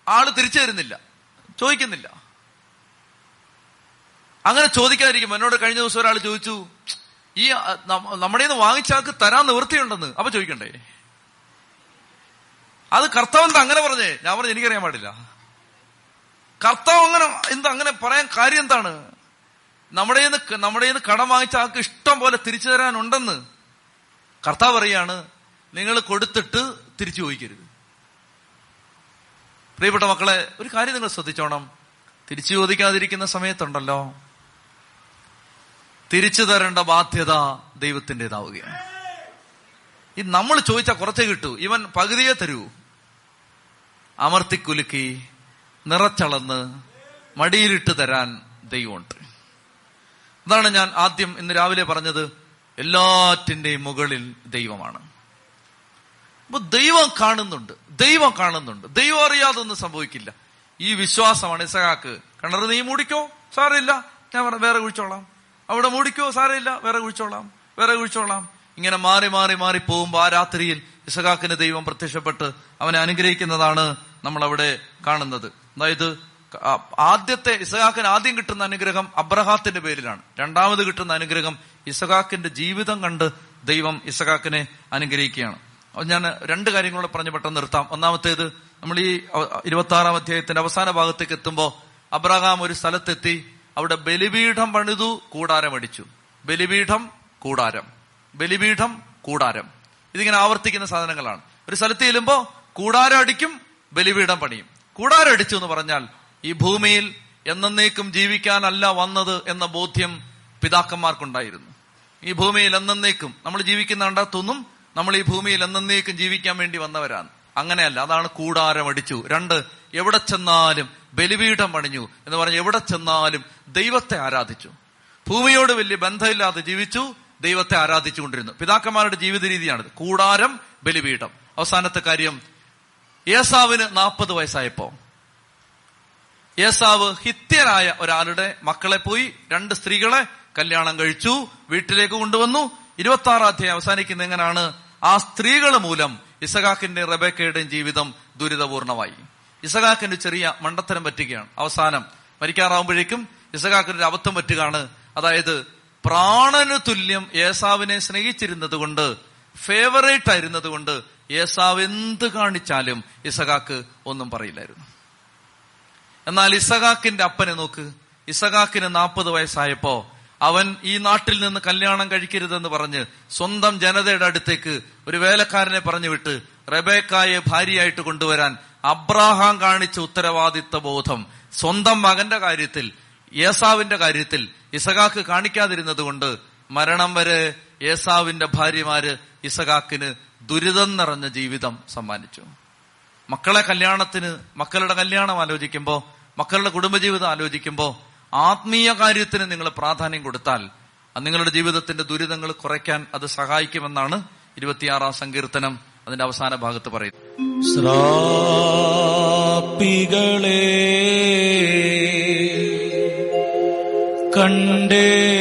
ആൾ തിരിച്ചു തരുന്നില്ല ചോദിക്കുന്നില്ല. അങ്ങനെ ചോദിക്കാതിരിക്കും എന്നോട് കഴിഞ്ഞ ദിവസം ഒരാൾ ചോദിച്ചു ഈ നമ്മുടെ നിന്ന് വാങ്ങിച്ചാൾക്ക് തരാൻ നിവൃത്തിയുണ്ടെന്ന് അപ്പൊ ചോദിക്കണ്ടേ? അത് കർത്താവ് അങ്ങനെ പറഞ്ഞേ? ഞാൻ പറഞ്ഞു എനിക്കറിയാൻ പാടില്ല. കർത്താവ് അങ്ങനെ എന്താ അങ്ങനെ പറയാൻ കാര്യം എന്താണ്? നമ്മുടെ നമ്മുടെ കടം വാങ്ങിച്ച ആൾക്ക് ഇഷ്ടം പോലെ തിരിച്ചു തരാനുണ്ടെന്ന് കർത്താവ് പറയാണ് നിങ്ങൾ കൊടുത്തിട്ട് തിരിച്ചു ചോദിക്കരുത്. പ്രിയപ്പെട്ട മക്കളെ ഒരു കാര്യം നിങ്ങൾ ശ്രദ്ധിച്ചോണം. തിരിച്ചു ചോദിക്കാതിരിക്കുന്ന സമയത്തുണ്ടല്ലോ. തിരിച്ചു തരേണ്ട ബാധ്യത ദൈവത്തിന്റെതാവുകയാണ്. ഈ നമ്മൾ ചോദിച്ചാൽ കുറച്ചേ കിട്ടൂ. ഇവൻ പകുതിയെ തരൂ. അമർത്തിക്കുലുക്കി നിറച്ചളന്ന് മടിയിലിട്ട് തരാൻ ദൈവമുണ്ട്. അതാണ് ഞാൻ ആദ്യം ഇന്ന് രാവിലെ പറഞ്ഞത് എല്ലാറ്റിന്റെയും മുകളിൽ ദൈവമാണ്. അപ്പൊ ദൈവം കാണുന്നുണ്ട് ദൈവം കാണുന്നുണ്ട് ദൈവം അറിയാതൊന്നും സംഭവിക്കില്ല. ഈ വിശ്വാസമാണ് ഇസഹാക്ക്. കിണർ നീ മൂടിക്കോ? സാരമില്ല. ഞാൻ പറ- വേറെ കുഴിച്ചോളാം. അവിടെ മൂടിക്കോ? സാരമില്ല. വേറെ കുഴിച്ചോളാം. വേറെ കുഴിച്ചോളാം. ഇങ്ങനെ മാറി മാറി മാറി പോകുമ്പോൾ ആ രാത്രിയിൽ ഇസഹാക്കിന് ദൈവം പ്രത്യക്ഷപ്പെട്ട് അവനെ അനുഗ്രഹിക്കുന്നതാണ് നമ്മൾ അവിടെ കാണുന്നത്. അതായത് ആദ്യത്തെ ഇസഹാക്കിന് ആദ്യം കിട്ടുന്ന അനുഗ്രഹം അബ്രഹാത്തിന്റെ പേരിലാണ്. രണ്ടാമത് കിട്ടുന്ന അനുഗ്രഹം ഇസഹാക്കിന്റെ ജീവിതം കണ്ട് ദൈവം ഇസഹാക്കിനെ അനുഗ്രഹിക്കുകയാണ്. ഞാൻ രണ്ട് കാര്യങ്ങളോട് പറഞ്ഞ് പെട്ടെന്ന് നിർത്താം. ഒന്നാമത്തേത് നമ്മൾ ഈ ഇരുപത്തി ആറാം അധ്യായത്തിന്റെ അവസാന ഭാഗത്തേക്ക് എത്തുമ്പോൾ അബ്രഹാം ഒരു സ്ഥലത്തെത്തി അവിടെ ബലിപീഠം പണിതു കൂടാരം അടിച്ചു. ബലിപീഠം കൂടാരം. ബലിപീഠം കൂടാരം. ഇതിങ്ങനെ ആവർത്തിക്കുന്ന സാധനങ്ങളാണ്. ഒരു സ്ഥലത്ത് ചെല്ലുമ്പോ കൂടാരം അടിക്കും ബലിപീഠം പണിയും. കൂടാരം അടിച്ചു എന്ന് പറഞ്ഞാൽ ഈ ഭൂമിയിൽ എന്നേക്കും ജീവിക്കാനല്ല വന്നത് എന്ന ബോധ്യം പിതാക്കന്മാർക്കുണ്ടായിരുന്നു. ഈ ഭൂമിയിൽ എന്നേക്കും നമ്മൾ ജീവിക്കുന്ന കണ്ടാത്തൊന്നും നമ്മൾ ഈ ഭൂമിയിൽ എന്നേക്കും ജീവിക്കാൻ വേണ്ടി വന്നവരാണ്. അങ്ങനെയല്ല അതാണ് കൂടാരം അടിച്ചു. രണ്ട് എവിടെ ചെന്നാലും ബലിപീഠം പണിഞ്ഞു എന്ന് പറഞ്ഞ് എവിടെ ചെന്നാലും ദൈവത്തെ ആരാധിച്ചു. ഭൂമിയോട് വലിയ ബന്ധമില്ലാതെ ജീവിച്ചു ദൈവത്തെ ആരാധിച്ചുകൊണ്ടിരുന്നു. പിതാക്കന്മാരുടെ ജീവിത രീതിയാണിത് കൂടാരം ബലിപീഠം. അവസാനത്തെ കാര്യം ഏസാവിന് നാൽപ്പത് വയസ്സായപ്പോ. ഏസാവ് ഹിത്യരായ ഒരാളുടെ മക്കളെ പോയി രണ്ട് സ്ത്രീകളെ കല്യാണം കഴിച്ചു വീട്ടിലേക്ക് കൊണ്ടുവന്നു. ഇരുപത്തി ആറാം അധ്യായം അവസാനിക്കുന്ന എങ്ങനെയാണ് ആ സ്ത്രീകൾ മൂലം ഇസഹാക്കിന്റെ റബേക്കയുടെയും ജീവിതം ദുരിതപൂർണമായി. ഇസഖാക്കിന്റെ ചെറിയ മണ്ടത്തരം പറ്റുകയാണ്. അവസാനം മരിക്കാറാവുമ്പോഴേക്കും ഇസഹാക്കിന് ഒരു അബദ്ധം പറ്റുകയാണ്. അതായത് പ്രാണന് തുല്യം ഏസാവിനെ സ്നേഹിച്ചിരുന്നത് കൊണ്ട് ഫേവറേറ്റ് ആയിരുന്നത് കൊണ്ട് ഏസാവ് എന്ത് കാണിച്ചാലും ഇസഹാക്ക് ഒന്നും പറയില്ലായിരുന്നു. എന്നാൽ ഇസഹാക്കിന്റെ അപ്പനെ നോക്ക്. ഇസഹാക്കിന് നാൽപ്പത് വയസ്സായപ്പോ അവൻ ഈ നാട്ടിൽ നിന്ന് കല്യാണം കഴിക്കരുതെന്ന് പറഞ്ഞ് സ്വന്തം ജനതയുടെ അടുത്തേക്ക് ഒരു വേലക്കാരനെ പറഞ്ഞു വിട്ട് റബേക്കായെ ഭാര്യയായിട്ട് കൊണ്ടുവരാൻ അബ്രാഹാം കാണിച്ച ഉത്തരവാദിത്ത ബോധം സ്വന്തം മകന്റെ കാര്യത്തിൽ ഏസാവിന്റെ കാര്യത്തിൽ ഇസഹാക്ക് കാണിക്കാതിരുന്നത് കൊണ്ട് മരണം വരെ ഏസാവിന്റെ ഭാര്യമാര് ഇസഹാക്കിന് ദുരിതം നിറഞ്ഞ ജീവിതം സമ്മാനിച്ചു. മക്കളെ കല്യാണത്തിന് മക്കളുടെ കല്യാണം ആലോചിക്കുമ്പോ മക്കളുടെ കുടുംബജീവിതം ആലോചിക്കുമ്പോ ആത്മീയ കാര്യത്തിന് നിങ്ങൾ പ്രാധാന്യം കൊടുത്താൽ നിങ്ങളുടെ ജീവിതത്തിന്റെ ദുരിതങ്ങൾ കുറയ്ക്കാൻ അത് സഹായിക്കുമെന്നാണ് ഇരുപത്തിയാറാം സങ്കീർത്തനം അതിന്റെ അവസാന ഭാഗത്ത് പറയുന്നത്. ശ്രാപ്പികളെ കണ്ടേ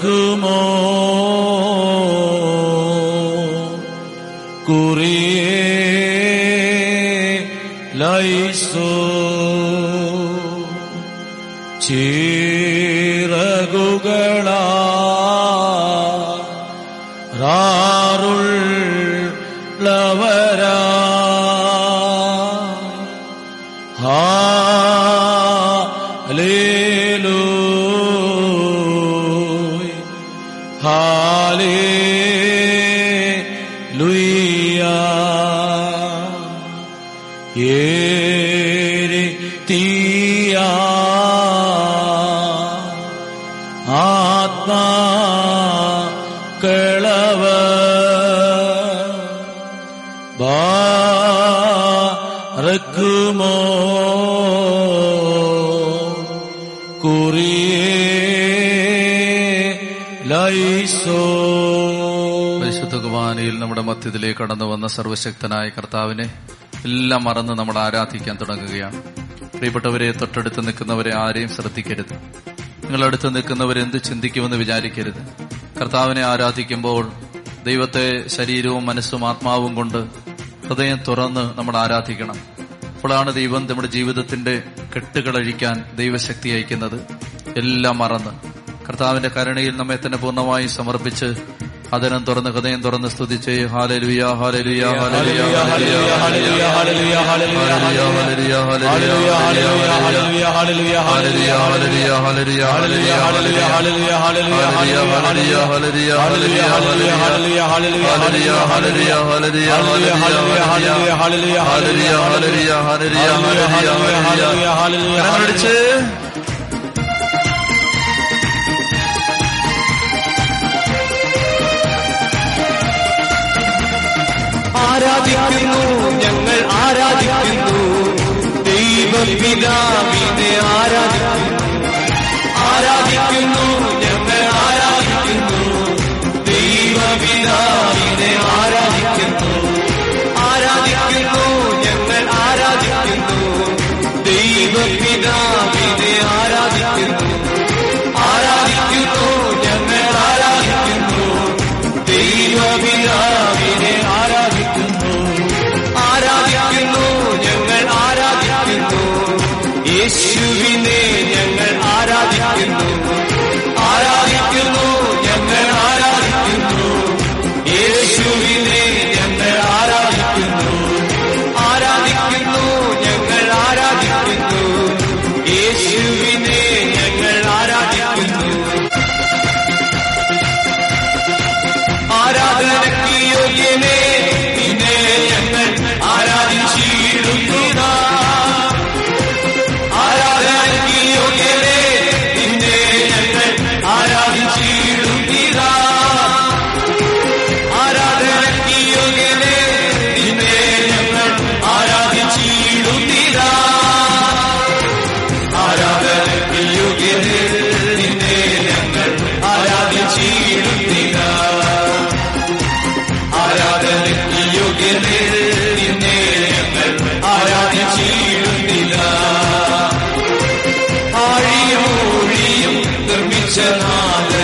குமோ குறியே லைசோ പരിശുദ്ധ കുർബാനയിൽ നമ്മുടെ മധ്യത്തിലേക്ക് കടന്നു വന്ന സർവശക്തനായ കർത്താവിനെ എല്ലാം മറന്ന് നമ്മൾ ആരാധിക്കാൻ തുടങ്ങുകയാണ്. പ്രിയപ്പെട്ടവരെ തൊട്ടടുത്ത് നിൽക്കുന്നവരെ ആരെയും ശ്രദ്ധിക്കരുത്. നിങ്ങളടുത്ത് നിൽക്കുന്നവർ എന്ത് ചിന്തിക്കുമെന്ന് വിചാരിക്കരുത്. കർത്താവിനെ ആരാധിക്കുമ്പോൾ ദൈവത്തെ ശരീരവും മനസ്സും ആത്മാവും കൊണ്ട് ഹൃദയം തുറന്ന് നമ്മൾ ആരാധിക്കണം. അപ്പോഴാണ് ദൈവം നമ്മുടെ ജീവിതത്തിന്റെ കെട്ടുകളഴിക്കാൻ ദൈവശക്തി അയക്കുന്നത്. എല്ലാം മറന്ന് കർത്താവിന്റെ കരുണയിൽ നമ്മെ തന്നെ പൂർണമായി സമർപ്പിച്ച് അതിനും തുറന്ന് ഹൃദയം തുറന്ന് സ്തുതിച്ച് ഹാലലുയ ഹാലലുയ ഹാലലുയ ഹാലലുയ ഹാലലുയ ഹാലലുയ ഹാലലുയ ഹാലലുയ ഹാലലുയ ഹാലലുയ ഹാലലുയ ടിച്ച് ആരാധിക്കുന്നു ഞങ്ങൾ ആരാധിക്കുന്നു. ദൈവപിതാവിനെ ആരാധിക്കുന്നു. ആരാധിക്കുന്നു ഞങ്ങൾ ആരാധിക്കുന്നു. ദൈവപിതാവിനെ വാഴിയോഴിയും നിർമ്മിച്ച നാഥ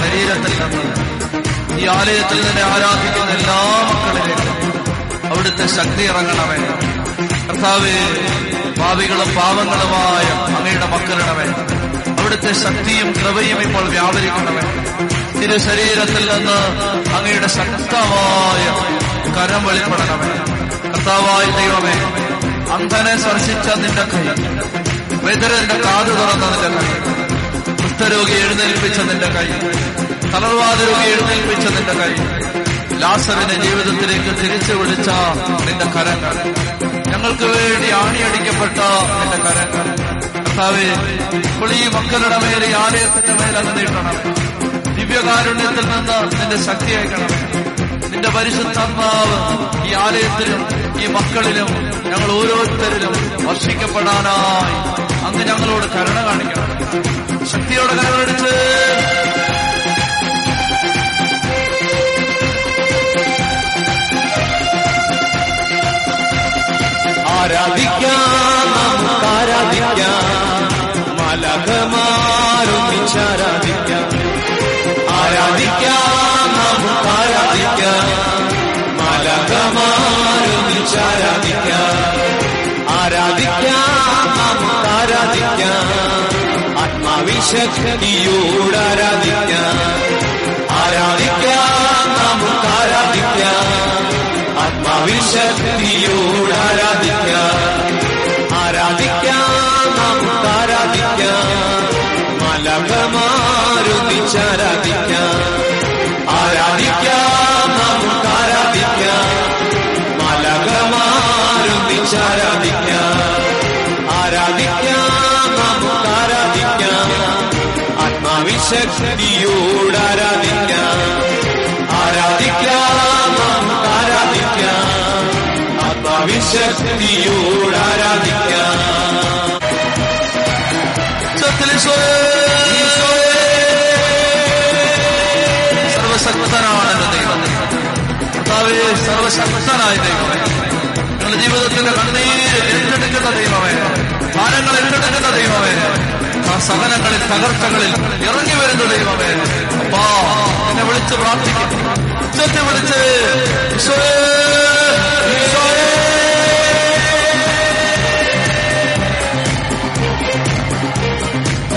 ശരീരത്തിൽ നിന്ന് ഈ ആലയത്തിൽ നിന്നെ ആരാധിക്കുന്ന എല്ലാ മക്കളിലേക്കും അവിടുത്തെ ശക്തി ഇറങ്ങണമേ. കർത്താവ് ഭാവികളും പാവങ്ങളുമായ അങ്ങയുടെ മക്കളിടമേ അവിടുത്തെ ശക്തിയും കൃപയും ഇപ്പോൾ വ്യാപരിക്കണമേ. തിരു ശരീരത്തിൽ നിന്ന് അങ്ങയുടെ ശക്തമായ കരം വെളിപ്പെടണമേ. കർത്താവായ ദൈവമേ അന്ധനെ സ്പർശിച്ച നിന്റെ കൈ വെതിരന്റെ കാത് തുറന്ന നിന്റെ കൈ. കുഷ്ഠരോഗി എഴുന്നേൽപ്പിച്ച നിന്റെ കൈ. തളർവാദ രോഗി എഴുന്നേൽപ്പിച്ച നിന്റെ കൈ. ലാസറിനെ ജീവിതത്തിലേക്ക് തിരിച്ചു വിളിച്ച നിന്റെ കരങ്ങൾ. ഞങ്ങൾക്ക് വേണ്ടി ആണിയടിക്കപ്പെട്ട നിന്റെ കരങ്ങൾ. കർത്താവേ ഇപ്പോൾ ഈ മക്കളുടെ മേൽ ഈ ആലയത്തിന്റെ മേൽ ദിവ്യകാരുണ്യത്തിൽ നിന്ന് നിന്റെ ശക്തി അയക്കണം. നിന്റെ പരിശുദ്ധാത്മാവ് ഈ ആലയത്തിലും ഈ മക്കളിലും ഞങ്ങൾ ഓരോരുത്തരിലും വർഷിക്കപ്പെടാനായി അങ്ങ് ഞങ്ങളോട് കരുണ കാണിക്കണം. ശക്തിയോടെ കരമെടുത്ത്. ആരാധിക്കാം ആരാധിക്കാം. ആത്മാവിശക്തിയോട് ആരാധിക്കാം ആരാധിക്കാം. നമുക്ക് ആരാധിക്കാം ആത്മാവിശക്തിയോട് സർവശക്തനായ ദൈവമേ നിങ്ങളുടെ ജീവിതത്തിന്റെ കണ്ണീര് ഏറ്റെടുക്കുന്ന ദൈവമേ. ഭാരങ്ങൾ ഏറ്റെടുക്കുന്ന ദൈവമേ സഹനങ്ങളിൽ തകർച്ചകളിൽ ഇറങ്ങി വരുന്ന ദൈവമേ അപ്പാ എന്നെ വിളിച്ച് പ്രാർത്ഥിക്കും. വിളിച്ച്.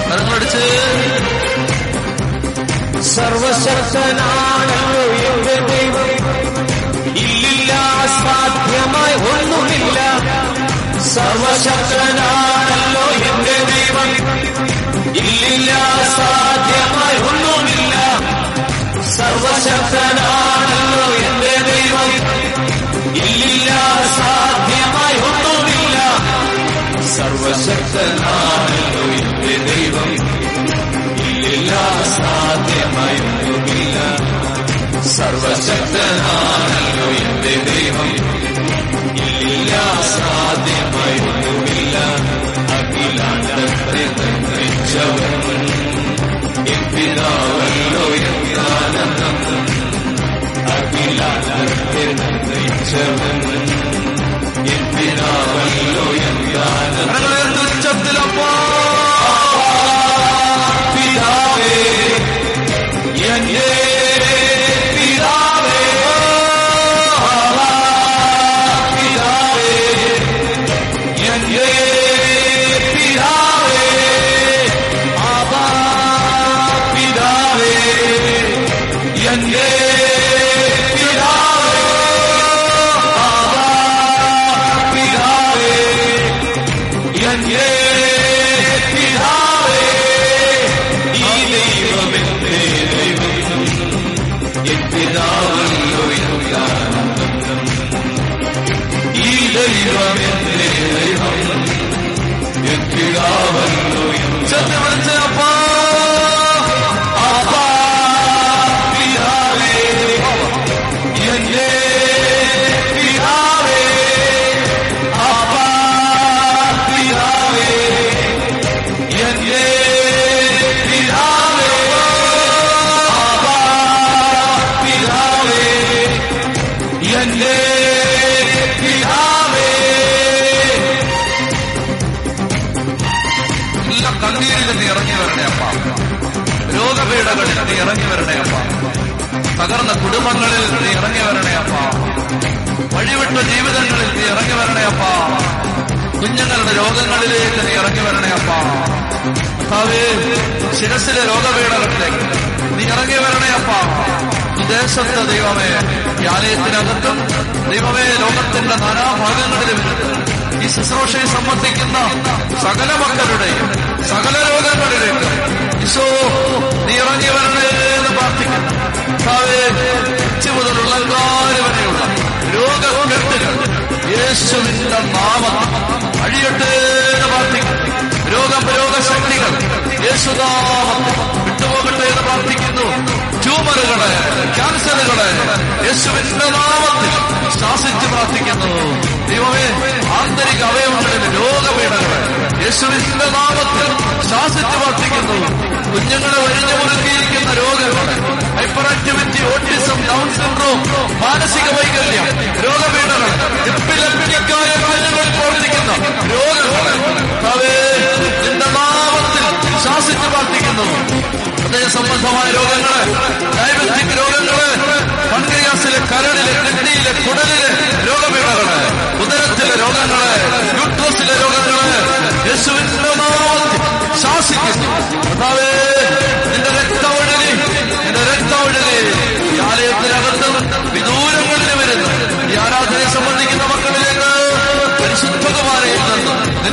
കരങ്ങളടിച്ച്. സർവശക്തനാണല്ലോ എന്റെ ദൈവം. ഇല്ലില്ല സാധ്യമായി ഒന്നുമില്ല സർവശക്തനാണല്ലോ എന്റെ ദൈവം. ഇല്ലില്ല സാധ്യമായി ഒന്നുമില്ല സർവശക്തനാണല്ലോ എന്റെ ദൈവം. ഇല്ല സാധ്യമായി ഒന്നുമില്ല സർവശക്തനാണല്ലോ എന്റെ ദൈവം. ഇല്ല സാധ്യമായി ഒന്നുമില്ല അഖിലാണ്ടത്തെ നിർമ്മിച്ചവൻ എൻ പിതാവല്ലോ എന്താനന്ദം അഖിലാണ്ടത്തെ നിർമ്മിച്ചവൻ എൻ പിതാവല്ലോ എന്താനന്ദം കരങ്ങളുയർത്തി പിതാവേ എന്റെ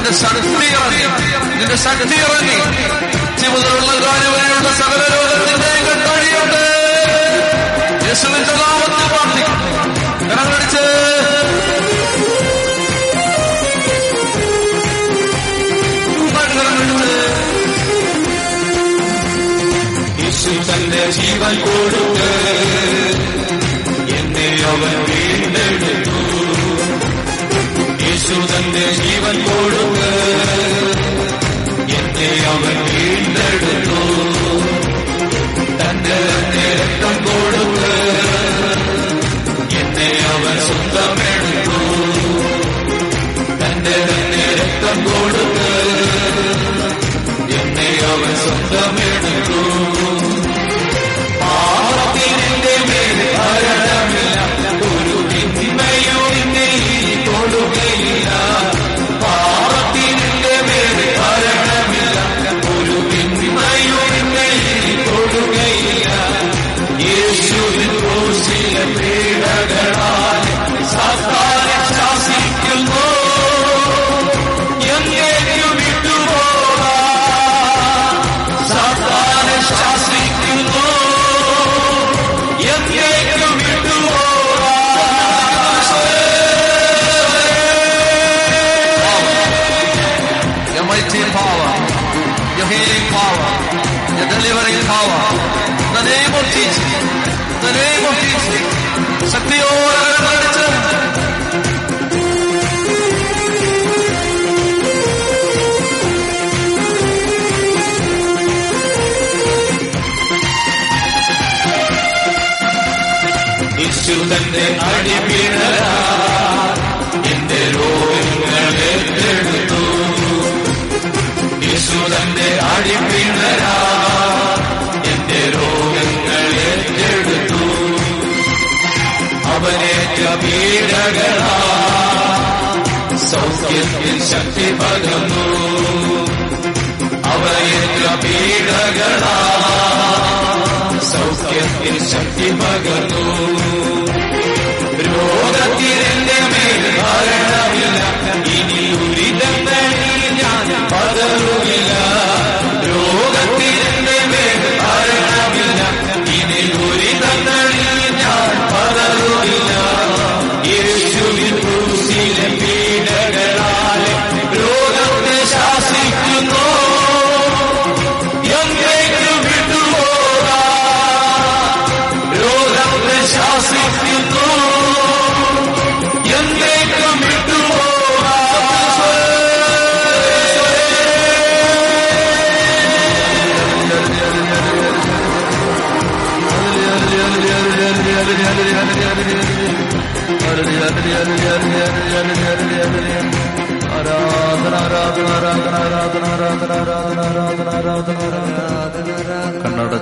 നിന്റെ ശക്തികളെ നിന്റെ ശക്തി ഇറങ്ങി. ജീവിതമുള്ള കാര്യവരെയുള്ള സകല രോഗത്തിന്റെയും കെട്ടഴിയുണ്ട് യേശുവിന്റെ നാമത്തിൽ പ്രാർത്ഥിക്കും കരങ്ങളടിച്ച്. യേശു തന്റെ ജീവൻ കൊടുത്ത് എന്നെ അവൻ വീണ്ടെടുത്തു. യേശു തന്റെ ജീവൻ കൊടുത്തു തന്റെ അടിപിണ എന്റെ രോഗങ്ങളെ എടുത്തു. യേശു തന്റെ അടിപിണ എന്റെ രോഗങ്ങളെ എടുത്തു. അവനേറ്റ പീഡകളാ. സൗഖ്യത്തിൽ ശക്തി പകർന്നു. അവയേറ്റ പീഡകളാ. സൗഖ്യത്തിൽ ശക്തി പകർന്നു.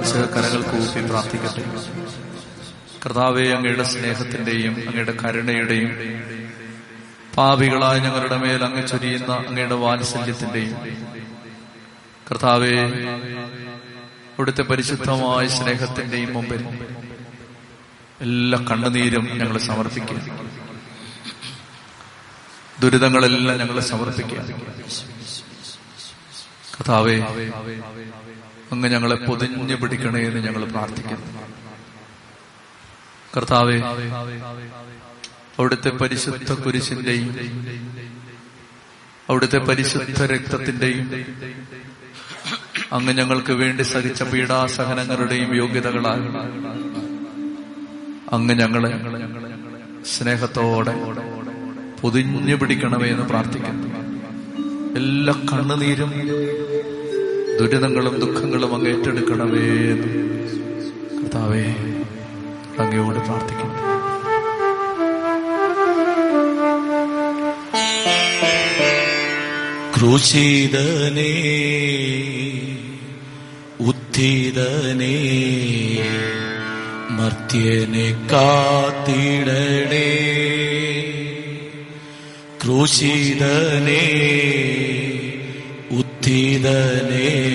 മനസ്സുകൾ കരകൾ ഊപ്പി പ്രാർത്ഥിക്കട്ടെ. കർത്താവെ അങ്ങയുടെ സ്നേഹത്തിന്റെയും അങ്ങയുടെ കരുണയുടെയും പാപികളായ ഞങ്ങളുടെ മേൽ അങ്ങ് ചൊരിയുന്ന അങ്ങയുടെ വാത്സല്യത്തിന്റെയും കർത്താവെ അവിടുത്തെ പരിശുദ്ധമായ സ്നേഹത്തിന്റെയും മുമ്പിൽ എല്ലാ കണ്ണുനീരും ഞങ്ങൾ സമർപ്പിക്കുക. ദുരിതങ്ങളെല്ലാം ഞങ്ങൾ സമർപ്പിക്കുക. കഥാവേ അങ്ങ് ഞങ്ങളെ പൊതിഞ്ഞു പിടിക്കണേ എന്ന് ഞങ്ങൾ പ്രാർത്ഥിക്കുന്നു. കർത്താവേ അവിടുത്തെ പരിശുദ്ധ കുരിശിന്റെയും അവിടുത്തെ പരിശുദ്ധ രക്തത്തിന്റെയും അങ്ങ് ഞങ്ങൾക്ക് വേണ്ടി സഹിച്ച പീഡാസഹനങ്ങളുടെയും യോഗ്യതകളാൽ അങ്ങ് ഞങ്ങളെ സ്നേഹത്തോടെ പൊതിഞ്ഞു പിടിക്കണമേ എന്ന് പ്രാർത്ഥിക്കുന്നു. എല്ലാ കണ്ണുനീരും ദുരിതങ്ങളും ദുഃഖങ്ങളും അങ്ങ് ഏറ്റെടുക്കണമേ എന്ന്. കർത്താവേ അങ്ങയോട് പ്രാർത്ഥിക്കുന്നു. ക്രൂശിതനേ ഉദ്ധിതനേ മർത്യനെ കാത്തിടണേ. ക്രൂശിതനേ ഉദ്ധിതനേ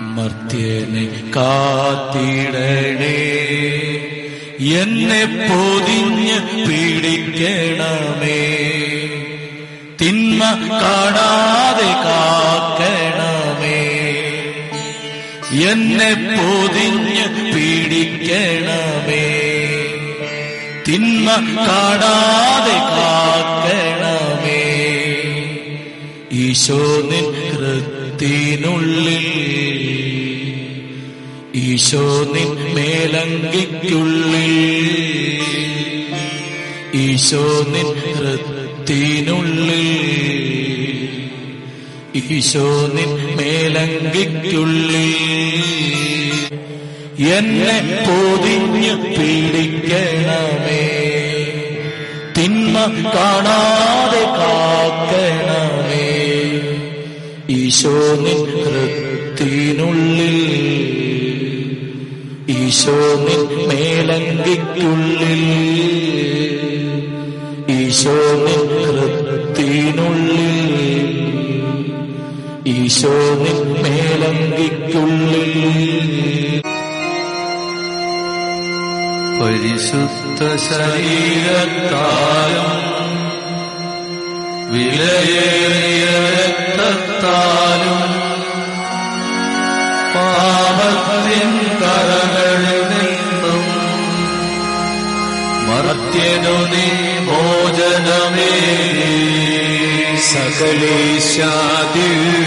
മർത്യനെ കാത്തിടണേ. എന്നെ പൊതിഞ്ഞ് പീഡിക്കണമേ. തിന്മ കാണാതെ കാക്കണമേ. എന്നെ പൊതിഞ്ഞ് പീഡിക്കണമേ. തിന്മ കാണാതെ കാക്കണമേ. ഈശോ നിൻ കൃത്തിനുള്ളിൽ ഈശോ നിൻ മേലങ്കിക്കുള്ളിൽ. ഈശോ നിൻ ഹൃത്തിനുള്ളിൽ. ഈശോ നിൻ മേലങ്കിക്കുള്ളിൽ. എന്നെ പോതിഞ്ഞ് പീഡിക്കണമേ. തിന്മ കാണാതെ കാക്കണമേ. ഈശോ നിൻ ഹൃത്തിനുള്ളിൽ ഈശോ നിൻ ഈശോ നിൻ ഹൃത്തിനുള്ളിൽ ഈശോ നിൻ പരിശുദ്ധ ശരീരത്താലും വിലയേറിയ രക്തത്താലും പാപത്തിൻ കരകളിൽ നിന്നും മർത്യനു നീ മോചനമേ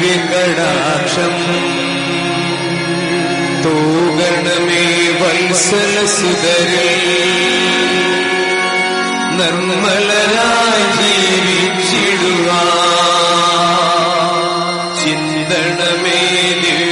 സകലേശാദിവ്യകടാക്ഷം തൂകണമേ വത്സല സുതരേ നിർമ്മലരായി ജീവിച്ചിടുവാ சந்தனமேலி